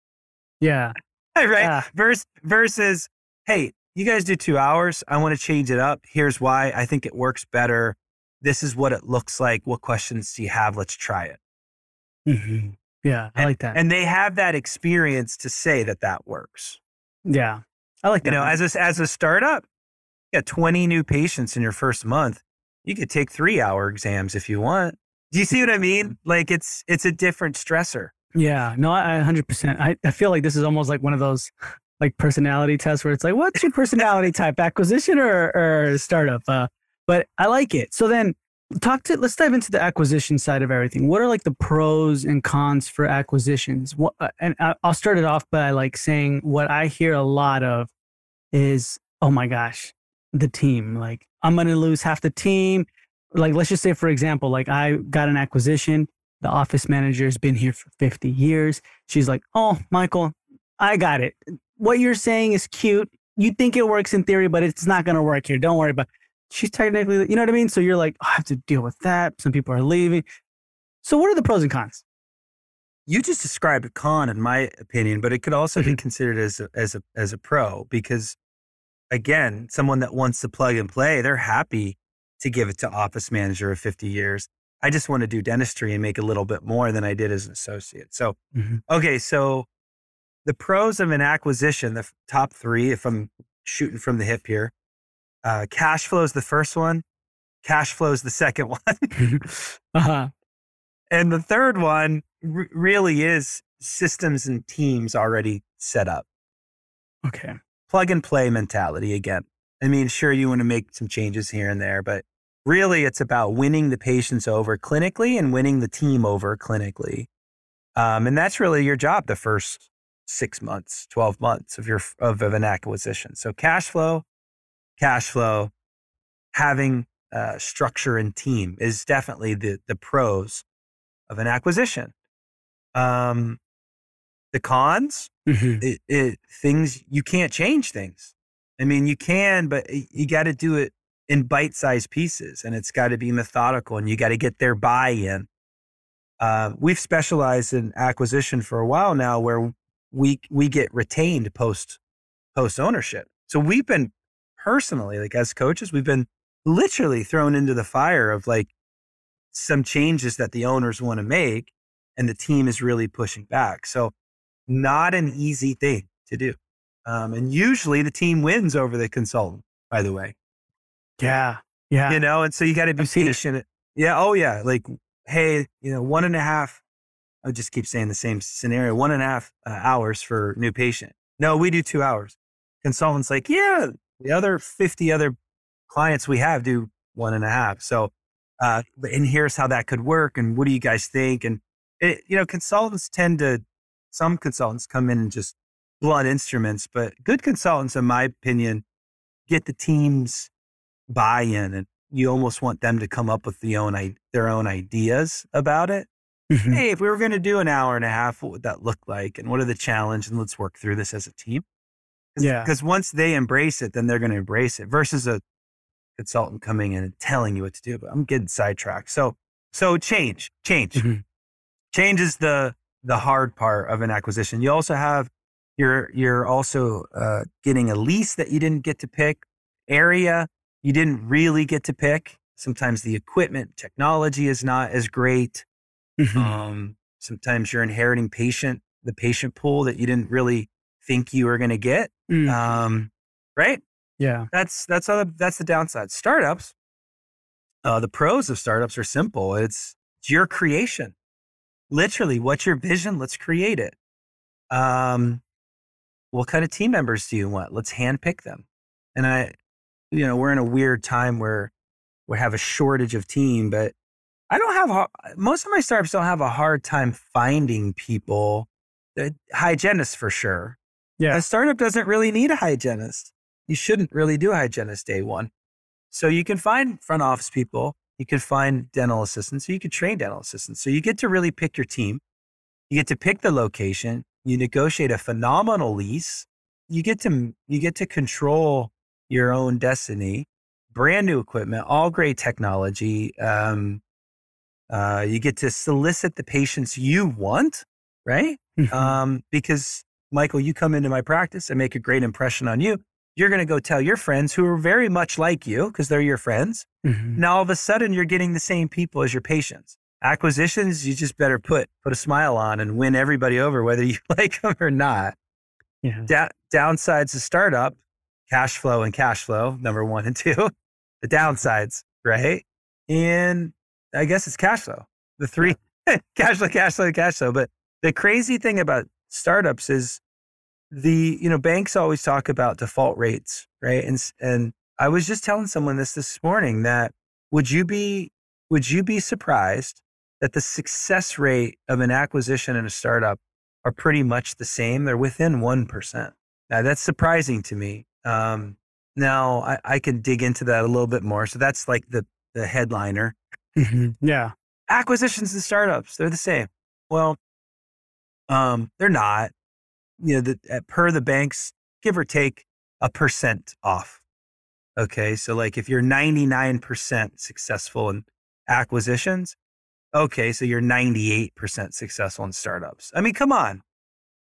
Yeah. *laughs* right. Yeah. Versus, versus, hey, you guys do two hours. I want to change it up. Here's why I think it works better. This is what it looks like. What questions do you have? Let's try it. Mm-hmm. Yeah, I and, like that. And they have that experience to say that that works. Yeah. I like that. You know, as a, as a startup, you got 20 new patients in your first month. You could take three hour exams if you want. Do you see what I mean? Like it's it's a different stressor. Yeah, no, I 100%. I, I feel like this is almost like one of those like personality tests where it's like, what's your personality type, acquisition or, or startup? Uh, but I like it. So then talk to, let's dive into the acquisition side of everything. What are like the pros and cons for acquisitions? What, uh, and I'll start it off by like saying what I hear a lot of is, oh my gosh, the team. Like I'm to lose half the team. Like, let's just say, for example, like I got an acquisition the office manager has been here for 50 years. She's like, Oh, Michael, I got it. What you're saying is cute. You think it works in theory, but it's not to work here. Don't worry about it. She's technically, you know what I mean? So you're like, oh, I have to deal with that. Some people are leaving. So, what are the pros and cons? You just described a con, in my opinion, but it could also be mm-hmm. considered as a, as a as a pro because, again, someone that wants to plug and play, they're happy to give it to office manager of 50 years. I just want to do dentistry and make a little bit more than I did as an associate. So, mm-hmm. okay, so the pros of an acquisition, the top three, if I'm shooting from the hip here, uh, cash flow is the first one, cash flow is the second *laughs* one. *laughs* uh-huh. And the third one r- really is systems and teams already set up. Okay. Plug and play mentality again. I mean, sure, you want to make some changes here and there, but really it's about winning the patients over clinically and winning the team over clinically. Um, and that's really your job the first six months, 12 months of your of, of an acquisition. So cash flow, cash flow, having uh, structure and team is definitely the the pros of an acquisition. Um, the cons, mm-hmm. it, it, things you can't change things. I mean, you can, but you got to do it in bite sized pieces and it's got to be methodical and you got to get their buy in. Uh, we've specialized in acquisition for a while now where we, we get retained post, post ownership. So we've been personally, like as coaches, we've been literally thrown into the fire of like some changes that the owners want to make and the team is really pushing back. So not an easy thing to do. Um, and usually the team wins over the consultant, by the way. Yeah. Yeah. You know, and so you got to be patient. Yeah. Oh, yeah. Like, hey, you know, one and a half, I just keep saying the same scenario, one and a half uh, hours for new patient. No, we do two hours. Consultant's like, yeah, the other 50 other clients we have do one and a half. So, uh, and here's how that could work. And what do you guys think? And, it, you know, consultants tend to, some consultants come in and just blunt instruments, but good consultants, in my opinion, get the teams buy-in and you almost want them to come up with the own their own ideas about it. Mm-hmm. Hey, if we were going to do an hour and a half, what would that look like? And what are the challenges? And let's work through this as a team. Cause, yeah. Because once they embrace it, then they're going to embrace it versus a consultant coming in and telling you what to do. But I'm getting sidetracked. So, so change, change, mm-hmm. change is the the hard part of an acquisition. You also have you're you're also uh, getting a lease that you didn't get to pick, area you didn't really get to pick. Sometimes the equipment, technology is not as great. Mm-hmm. Um, sometimes you're inheriting patient, the patient pool that you didn't really think you are going to get. Mm. Um, right? Yeah. That's that's other, that's the downside. Startups, uh, the pros of startups are simple. It's, it's your creation. Literally, what's your vision? Let's create it. Um, what kind of team members do you want? Let's handpick them. And I you know, we're in a weird time where we have a shortage of team, but I don't have most of my startups don't have a hard time finding people. The hygienists for sure. Yeah. A startup doesn't really need a hygienist. You shouldn't really do a hygienist day one. So you can find front office people, you can find dental assistants, so you can train dental assistants. So you get to really pick your team. You get to pick the location. You negotiate a phenomenal lease. You get to you get to control your own destiny. Brand new equipment, all great technology. Um, uh, you get to solicit the patients you want, right? Mm-hmm. Um, because Michael, you come into my practice and make a great impression on you. You're going to go tell your friends who are very much like you because they're your friends. Mm-hmm. Now all of a sudden you're getting the same people as your patients. Acquisitions, you just better put put a smile on and win everybody over, whether you *laughs* like them or not. Yeah. Da- downsides to startup, cash flow and cash flow, number one and *laughs* two. the downsides, right? And I guess it's cash flow. The three *laughs* cash flow, cash flow, cash flow. But the crazy thing about startups is the, you know, banks always talk about default rates, right? And and I was just telling someone this this morning that would you be would you be surprised that the success rate of an acquisition in a startup are pretty much the same? They're within 1%. Now, that's surprising to me. Um, now, I, I can dig into that a little bit more. So that's like the, the headliner. Mm-hmm. Yeah. Acquisitions and startups, they're the same. Well, um, they're not. You know, the, per the banks, give or take a percent off. Okay. So, like if you're 99% successful in acquisitions, okay, so you're 98% successful in startups. I mean, come on.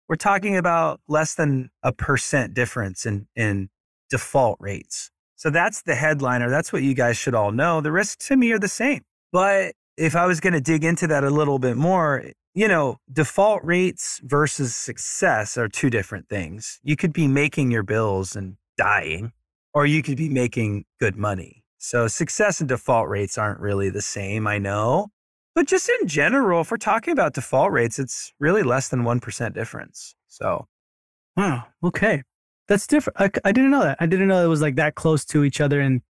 We're talking about less than a percent difference in, in default rates. So that's the headliner. That's what you guys should all know. The risks to me are the same. But if I was going to dig into that a little bit more, you know, default rates versus success are two different things. You could be making your bills and dying, or you could be making good money. So success and default rates aren't really the same, I know. But just in general, if we're talking about default rates, it's really less than 1% difference. So, wow. Okay. That's different. I, I didn't know that. I didn't know it was like that close to each other. And,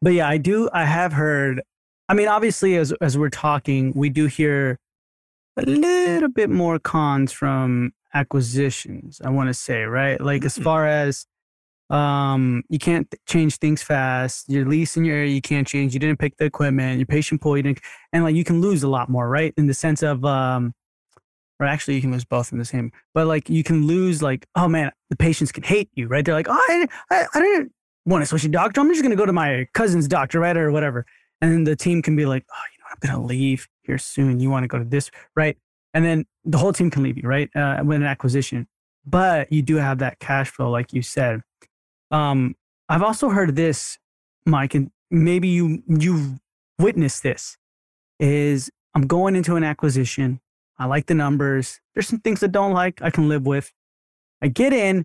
but yeah, I do, I have heard, I mean, obviously, as, as we're talking, we do hear a little bit more cons from acquisitions, I want to say, right? Like, as mm. far as, um you can't change things fast your lease in your area you can't change you didn't pick the equipment your patient pool you didn't and like you can lose a lot more right? In the sense of um or actually you can lose both in the same but like you can lose like oh man the patients can hate you right? They're like oh i i, I didn't want to switch a doctor. I'm just going to go to my cousin's doctor right? Or whatever. And then the team can be like oh i'm going to leave here soon you want to go to this right and then the whole team can leave you right uh, with an acquisition but you do have that cash flow like you said um, I've also heard this, Mike, and maybe you you witnessed this. Is I'm going into an acquisition. I like the numbers. There's some things I don't like. I can live with. I get in,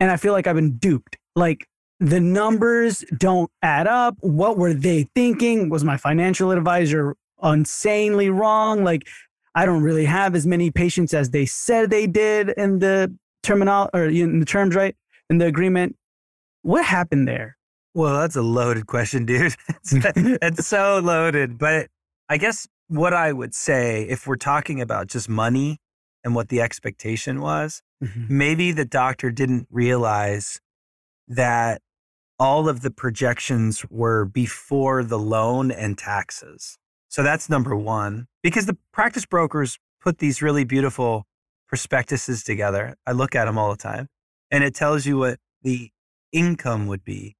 and I feel like I've been duped. Like the numbers don't add up. What were they thinking? Was my financial advisor insanely wrong? Like I don't really have as many patients as they said they did in the terminal or in the terms, right? In the agreement. What happened there? Well, that's a loaded question, dude. *laughs* it's, so loaded. But I guess what I would say, if we're talking about just money and what the expectation was, mm-hmm. maybe the doctor didn't realize that all of the projections were before the loan and taxes. So that's number one. Because the practice brokers put these really beautiful prospectuses together. I look at them all the time, and it tells you what the income would be.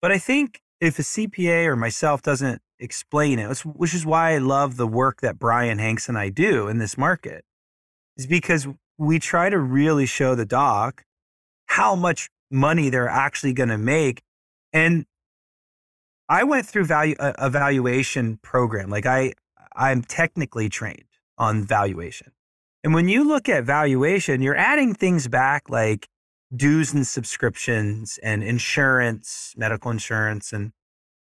But I think if a CPA or myself doesn't explain it, which is why I love the work that Brian Hanks and I do in this market, is because we try to really show the doc how much money they're actually going to make. And I went through value uh, evaluation program. Like I, I'm technically trained on valuation. And when you look at valuation, you're adding things back like dues and subscriptions and insurance, medical insurance, and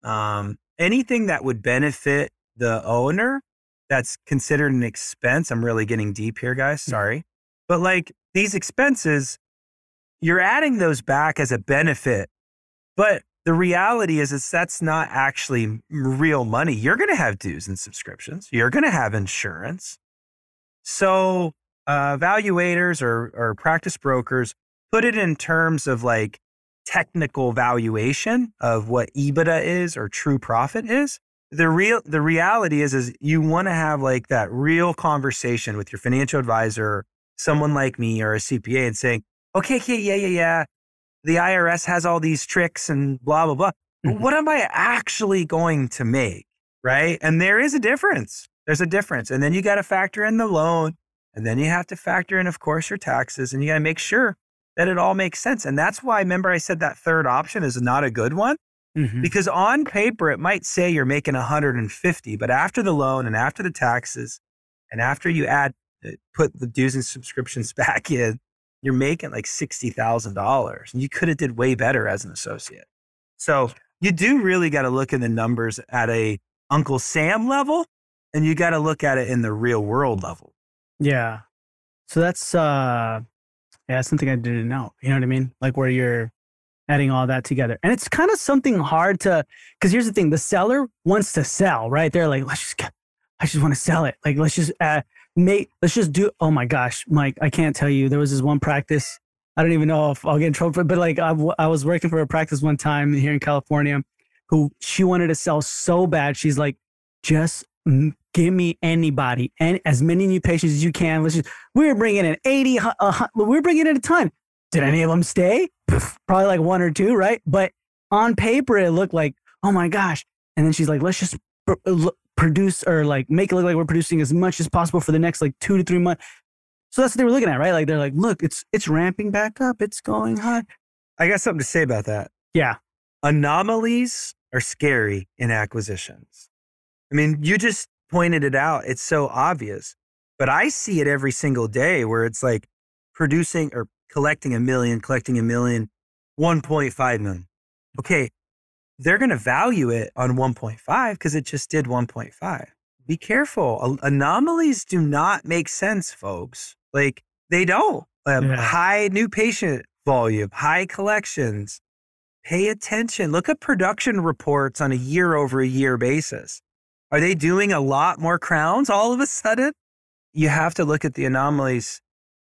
um, anything that would benefit the owner that's considered an expense. I'm really getting deep here, guys. Mm. Sorry. But like these expenses, you're adding those back as a benefit. But the reality is, is that's not actually real money. You're going to have dues and subscriptions. You're going to have insurance. So uh, evaluators or, or practice brokers put it in terms of like technical valuation of what EBITDA is or true profit is. The real the reality is is you want to have like that real conversation with your financial advisor, someone like me or a CPA and saying, okay, okay, yeah, yeah, yeah. The IRS has all these tricks and blah, blah, blah. Mm-hmm. What am I actually going to make? Right. And there is a difference. There's a difference. And then you got to factor in the loan. And then you have to factor in, of course, your taxes. And you got to make sure that it all makes sense. And that's why, remember, I said that third option is not a good one. Mm-hmm. Because on paper, it might say you're making 150, but after the loan and after the taxes, and after you add, uh, put the dues and subscriptions *laughs* back in, you're making like $60,000 and you could have did way better as an associate. So you do really got to look at the numbers at a Uncle Sam level and you got to look at it in the real world level. Yeah. So that's uh yeah, something I didn't know. You know what I mean? Like where you're adding all that together. And it's kind of something hard to because here's the thing, the seller wants to sell, right? They're like, let's just get, I just want to sell it. Like let's just uh make let's just do oh my gosh, Mike, I can't tell you. There was this one practice. I don't even know if I'll get in trouble for it, but like I, I was working for a practice one time here in California who she wanted to sell so bad. She's like, just give me anybody and as many new patients as you can. Let's just, we were bringing in 80, uh, we were bringing in a ton. Did any of them stay? Probably like one or two, right? But on paper, it looked like, oh my gosh. And then she's like, let's just produce or like make it look like we're producing as much as possible for the next like two to three months. So that's what they were looking at, right? Like they're like, look, it's it's ramping back up, it's going high. I got something to say about that. Yeah. Anomalies are scary in acquisitions. I mean, you just pointed it out. It's so obvious, but I see it every single day where it's like producing or collecting a million, collecting a million, 1.5 million. Okay. They're going to value it on 1.5 because it just did 1.5. Be careful. Anomalies do not make sense, folks. Like they don't. Um, yeah. High new patient volume, high collections. Pay attention. Look at production reports on a year over a year basis. Are they doing a lot more crowns all of a sudden? You have to look at the anomalies.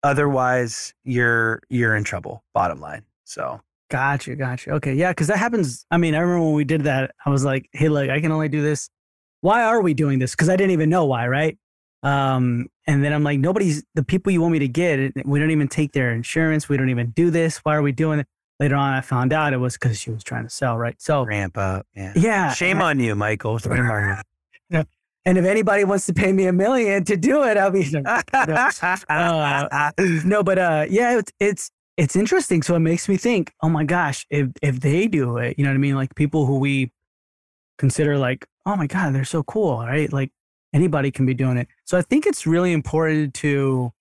Otherwise, you're you're in trouble. Bottom line. So gotcha, gotcha. Okay, yeah, because that happens. I mean, I remember when we did that. I was like, hey, look, I can only do this. Why are we doing this? Because I didn't even know why, right? Um, and then I'm like, nobody's the people you want me to get. We don't even take their insurance. We don't even do this. Why are we doing it? Later on, I found out it was because she was trying to sell, right? So ramp up. Yeah. Yeah. Shame on you, Michael. Shame on you. And if anybody wants to pay me a million to do it, I'll be no, uh, no but uh, yeah, it's it's it's interesting. So it makes me think, oh my gosh, if if they do it, you know what I mean? Like people who we consider like, oh my god, they're so cool, right? Like anybody can be doing it. So I think it's really important to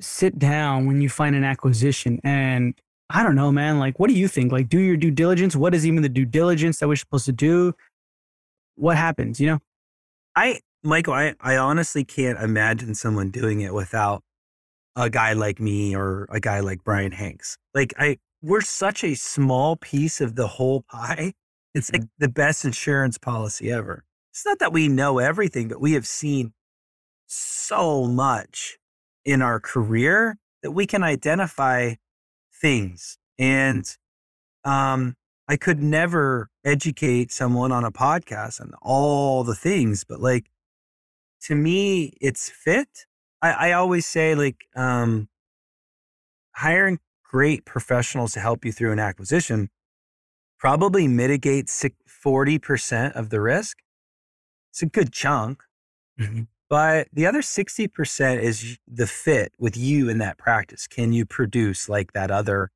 sit down when you find an acquisition and I don't know, man. Like, what do you think? Like, do your due diligence. What is even the due diligence that we're supposed to do? What happens, you know? I, Michael, I, I honestly can't imagine someone doing it without a guy like me or a guy like Brian Hanks. Like I, we're such a small piece of the whole pie. It's like mm-hmm. the best insurance policy ever. It's not that we know everything, but we have seen so much in our career that we can identify things. And um, I could never educate someone on a podcast and all the things, but like to me, it's fit. I, I always say like um, hiring great professionals to help you through an acquisition probably mitigates 40% of the risk. It's a good chunk. Mm-hmm. But the other 60% is the fit with you in that practice. Can you produce like that other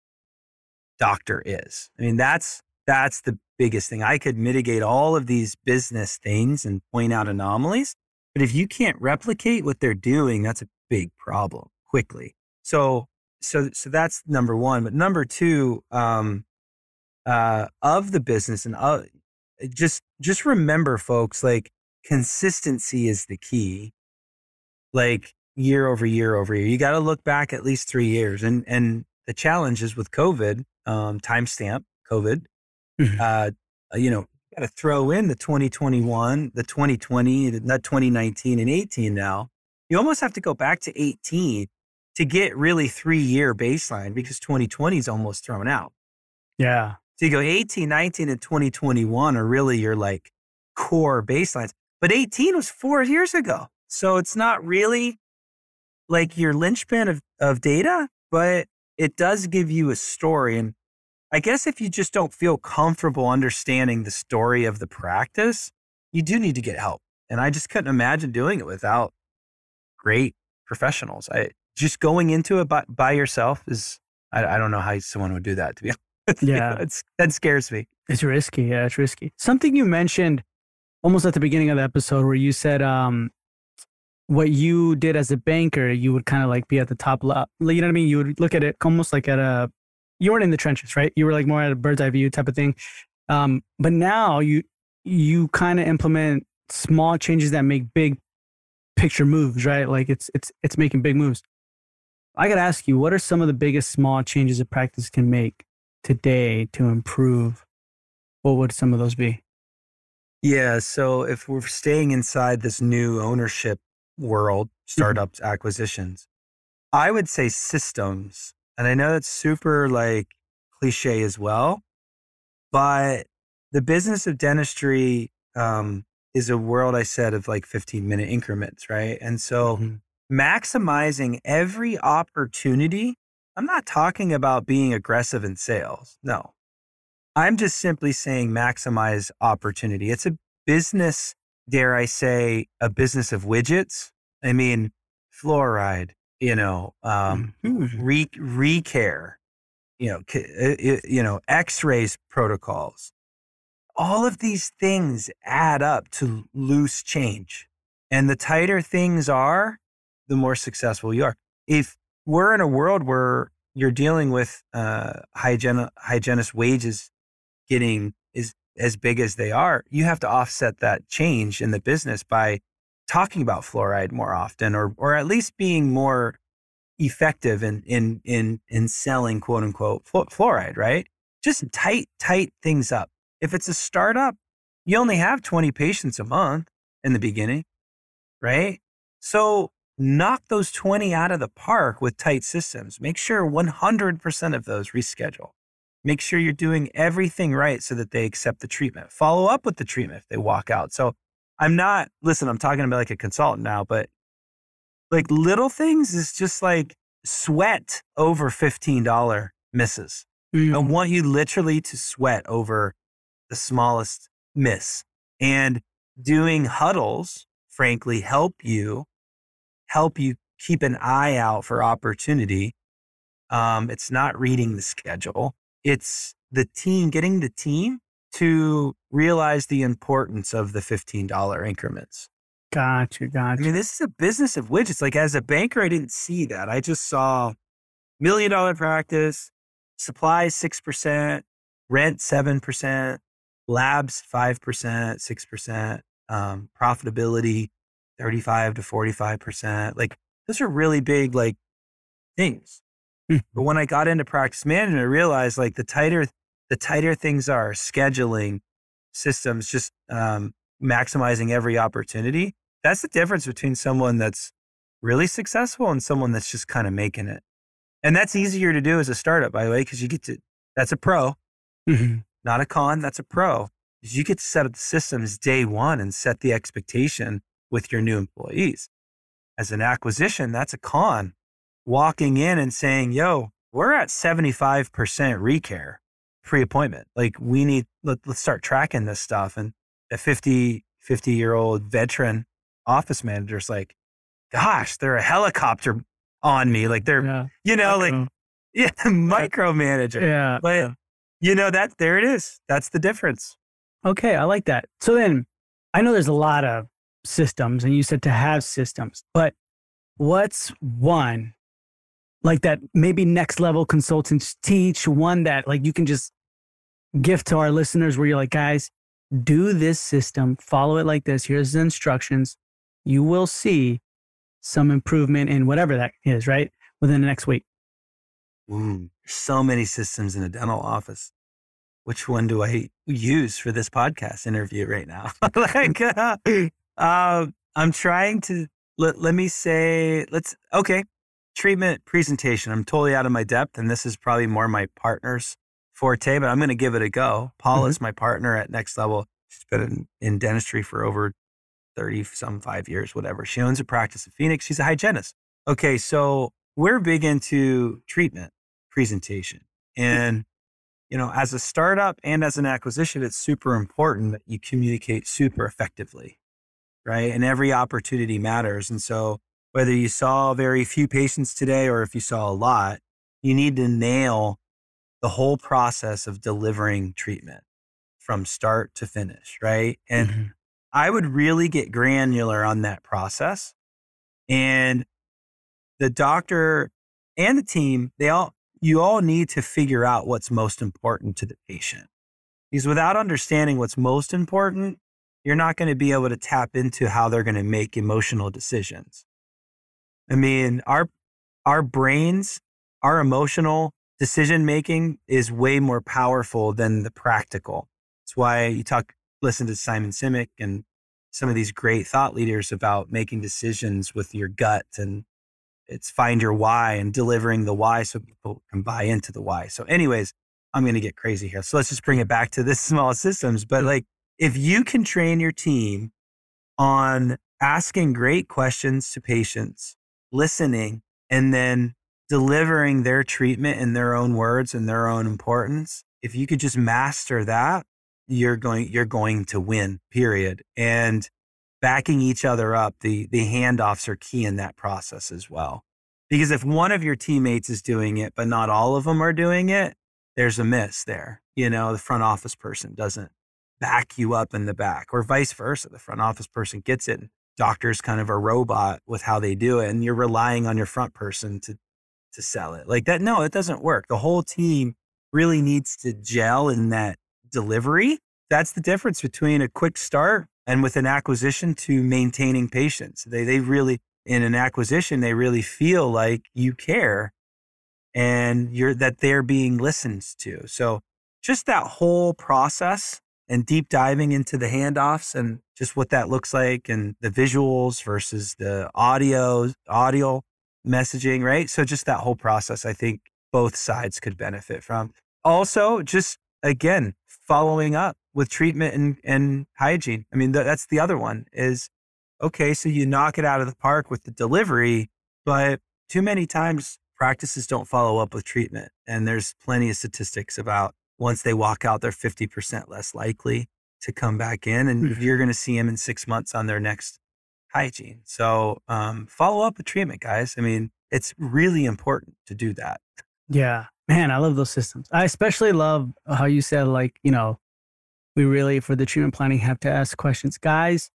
doctor is. I mean, that's that's the biggest thing. I could mitigate all of these business things and point out anomalies, but if you can't replicate what they're doing, that's a big problem quickly. So so so that's number one. But number two, um, uh, of the business and uh, just just remember, folks, like consistency is the key. Like year over year over year, you got to look back at least three years, and and the challenge is with COVID um, timestamp COVID. Mm-hmm. Uh, you know, got to throw in the 2021, the 2020, not 2019 and 18 now. You almost have to go back to 18 to get really three year baseline because 2020 is almost thrown out. Yeah. So you go 18, 19, and 2021 are really your like core baselines. But 18 was four years ago. So it's not really like your linchpin of, of data, but it does give you a story. And I guess if you just don't feel comfortable understanding the story of the practice, you do need to get help. And I just couldn't imagine doing it without great professionals. I just going into it by, by yourself is, I, I, don't know how someone would do that to be *laughs* honest. Yeah. It's, that scares me. It's risky. Yeah, it's risky. Something you mentioned almost at the beginning of the episode where you said, um, what you did as a banker, you would kind of like be at the top level. You know what I mean? You would look at it almost like at a, you weren't in the trenches, right? You were like more at a bird's eye view type of thing. Um, but now you, you kind of implement small changes that make big picture moves, right? Like it's, it's, it's making big moves. I got to ask you, what are some of the biggest small changes a practice can make today to improve? What would some of those be? Yeah. So if we're staying inside this new ownership world, mm-hmm. startups, mm-hmm. acquisitions, I would say systems. And I know that's super like cliche as well, but the business of dentistry um, is a world I said of like 15 minute increments, right? And so mm-hmm. maximizing every opportunity. I'm not talking about being aggressive in sales. No, I'm just simply saying maximize opportunity. It's a business, dare I say, a business of widgets. I mean, fluoride, you know, um, mm-hmm. re recare, you know, you know, X-rays protocols. All of these things add up to loose change, and the tighter things are, the more successful you are. If we're in a world where you're dealing with uh, hygiene, hygienist wages getting is as big as they are, you have to offset that change in the business by talking about fluoride more often or or at least being more effective in in in in selling quote unquote fluoride, right? Just tight tight things up. If it's a startup, you only have 20 patients a month in the beginning, right? So knock those 20 out of the park with tight systems. Make sure 100% of those reschedule. Make sure you're doing everything right so that they accept the treatment. Follow up with the treatment if they walk out. So I'm not, listen, I'm talking about like a consultant now, but like little things is just like sweat over $15 misses. Mm. I want you literally to sweat over the smallest miss. And doing huddles, frankly, help you, help you keep an eye out for opportunity. Um, it's not reading the schedule it's the team getting the team to realize the importance of the $15 increments. Gotcha, gotcha. I mean, this is a business of widgets. Like as a banker, I didn't see that. I just saw million dollar practice, supplies 6%, rent 7%, labs 5%, 6%, um, profitability 35 to 45%. Like those are really big like things. Hmm. but when I got into practice management, I realized like the tighter the tighter things are, scheduling systems, just um, maximizing every opportunity. That's the difference between someone that's really successful and someone that's just kind of making it. And that's easier to do as a startup, by the way, because you get to that's a pro, mm-hmm. not a con. That's a pro. You get to set up the systems day one and set the expectation with your new employees. As an acquisition, that's a con walking in and saying, yo, we're at 75% recare pre appointment. Like we need, let, us start tracking this stuff. And a 50, 50 year old veteran office manager's like, gosh, they're a helicopter on me. Like they're, yeah. you know, micro. like, *laughs* yeah, micromanager. Yeah. But, yeah. you know, that there it is. That's the difference. Okay. I like that. So then I know there's a lot of systems and you said to have systems, but what's one like that maybe next level consultants teach one that like you can just give to our listeners where you're like guys do this system follow it like this. Here's the instructions. You will see some improvement in whatever that is right? Within the next week. So many systems in a dental office. Which one do i use for this podcast interview right now? *laughs* Like uh, uh, i'm trying to let, let me say let's okay treatment presentation. I'm totally out of my depth, and this is probably more my partner's forte, but I'm going to give it a go. Paul mm-hmm. is my partner at Next Level. She's been in, in dentistry for over 30 some five years, whatever. She owns a practice in Phoenix. She's a hygienist. Okay, so we're big into treatment presentation. And, you know, as a startup and as an acquisition, it's super important that you communicate super effectively, right? And every opportunity matters. And so whether you saw very few patients today or if you saw a lot, you need to nail the whole process of delivering treatment from start to finish, right? And mm-hmm. I would really get granular on that process And the doctor and the team, they all, you all need to figure out what's most important to the patient. Because without understanding what's most important, you're not going to be able to tap into how they're going to make emotional decisions. I mean, our our brains, our emotional decision making is way more powerful than the practical. That's why you talk listen to Simon Sinek and some of these great thought leaders about making decisions with your gut and it's find your why and delivering the why so people can buy into the why. So anyways, I'm going to get crazy here. So let's just bring it back to this *laughs* small systems, but like if you can train your team on asking great questions to patients, listening and then delivering their treatment in their own words and their own importance, if you could just master that, you're going you're going to win period. And backing each other up the the handoffs are key in that process as well. Because if one of your teammates is doing it but not all of them are doing it there's a miss there you know the front office person doesn't back you up in the back or vice versa the front office person gets it doctor's kind of a robot with how they do it and you're relying on your front person to to sell it like that no it doesn't work the whole team really needs to gel in that delivery. That's the difference between a quick start and with an acquisition to maintaining patients. They, they really, in an acquisition, they really feel like you care and you're that they're being listened to. So just that whole process and deep diving into the handoffs and just what that looks like and the visuals versus the audio, audio messaging, right? So just that whole process, I think both sides could benefit from. Also, just again, following up with treatment and, and hygiene. I mean, th- that's the other one is okay, so you knock it out of the park with the delivery, but too many times practices don't follow up with treatment. And there's plenty of statistics about once they walk out, they're 50% less likely to come back in. And mm-hmm. you're going to see them in six months on their next hygiene. So um, follow up with treatment, guys. I mean, it's really important to do that. Yeah. Man, I love those systems. I especially love how you said, like, you know, we really, for the treatment planning, have to ask questions. Guys,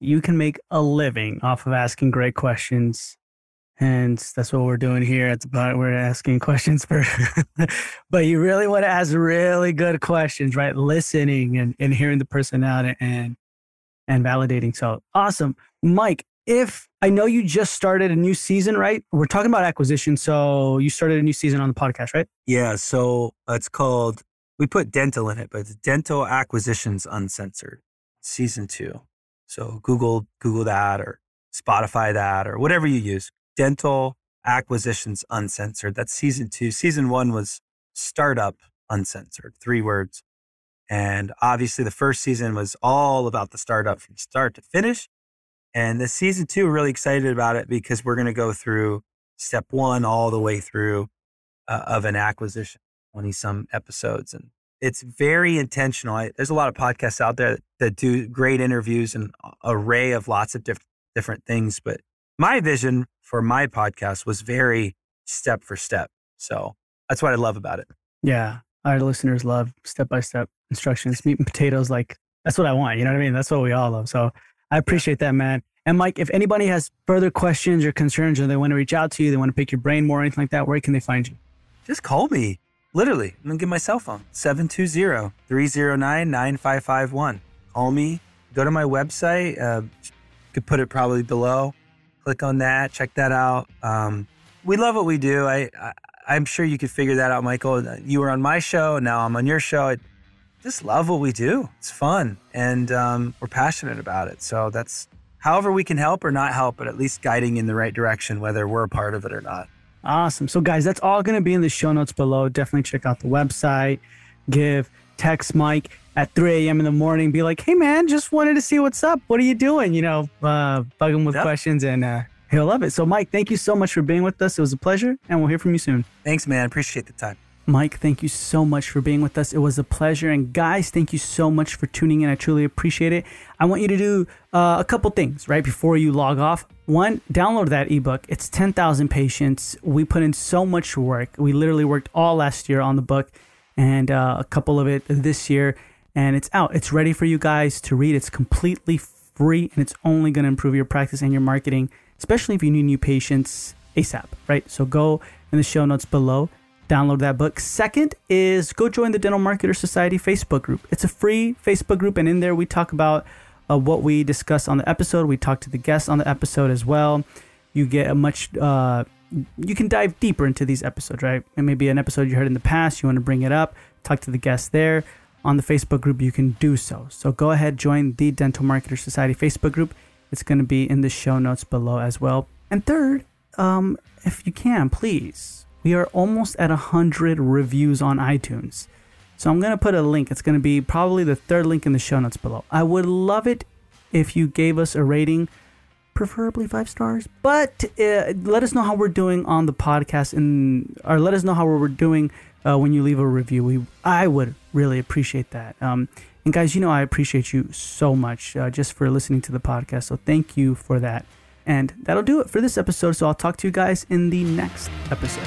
you can make a living off of asking great questions. And that's what we're doing here. It's about we're asking questions for, *laughs* but you really want to ask really good questions, right? Listening and, and hearing the person out and validating. So awesome, Mike if I know you just started a new season, right? We're talking about acquisition. So you started a new season on the podcast, right? Yeah. So uh, it's called, we put dental in it, but it's Dental Acquisitions Uncensored, season two. So Google, Google that or Spotify that or whatever you use. Dental Acquisitions Uncensored. That's season two. Season one was Startup Uncensored, three words. And obviously, the first season was all about the startup from start to finish. And the season two, really excited about it because we're going to go through step one all the way through uh, of an acquisition, 20 some episodes. And it's very intentional. I, there's a lot of podcasts out there that do great interviews and array of lots of diff- different things. But my vision for my podcast was very step for step. So that's what I love about it. Yeah. Our listeners love step by step instructions, meat and potatoes. Like that's what I want. You know what I mean? That's what we all love. So I appreciate that, man. And Mike, if anybody has further questions or concerns or they want to reach out to you, they want to pick your brain more or anything like that, where can they find you? Just call me. Literally, I'm to give my cell phone 720 309 9551. Call me. Go to my website. Uh, could put it probably below. Click on that. Check that out. Um, we love what we do. I, I, am sure you could figure that out, Michael. You were on my show. Now I'm on your show. I, just love what we do. It's fun and um, we're passionate about it. So that's however we can help or not help, but at least guiding in the right direction, whether we're a part of it or not. Awesome. So, guys, that's all going to be in the show notes below. Definitely check out the website. Give text Mike at 3 a.m. in the morning. Be like, hey, man, just wanted to see what's up. What are you doing? You know, uh, bug him with yep. questions and uh, he'll love it. So, Mike, thank you so much for being with us. It was a pleasure, and we'll hear from you soon. Thanks, man. Appreciate the time. Mike, thank you so much for being with us. It was a pleasure. And guys, thank you so much for tuning in. I truly appreciate it. I want you to do uh, a couple things right before you log off. One, download that ebook. It's 10,000 patients. We put in so much work. We literally worked all last year on the book and uh, a couple of it this year. And it's out. It's ready for you guys to read. It's completely free and it's only going to improve your practice and your marketing especially if you need new patients ASAP, right? So go in the show notes below, download that book. Second is go join the Dental Marketer Society Facebook group. It's a free Facebook group, and in there we talk about uh, what we discuss on the episode. We talk to the guests on the episode as well. You get a much, uh, you can dive deeper into these episodes, right? And maybe an episode you heard in the past, you want to bring it up, talk to the guests there. On the Facebook group, you can do so. So go ahead, join the Dental Marketer Society Facebook group. It's going to be in the show notes below as well. And third, um, if you can, please, we are almost at 100 reviews on iTunes. So I'm going to put a link. It's going to be probably the third link in the show notes below. I would love it if you gave us a rating, preferably five stars, but uh, let us know how we're doing on the podcast and or let us know how we're doing uh, when you leave a review. We I would really appreciate that. Um, and guys, you know I appreciate you so much uh, just for listening to the podcast. So thank you for that. And that'll do it for this episode. So I'll talk to you guys in the next episode.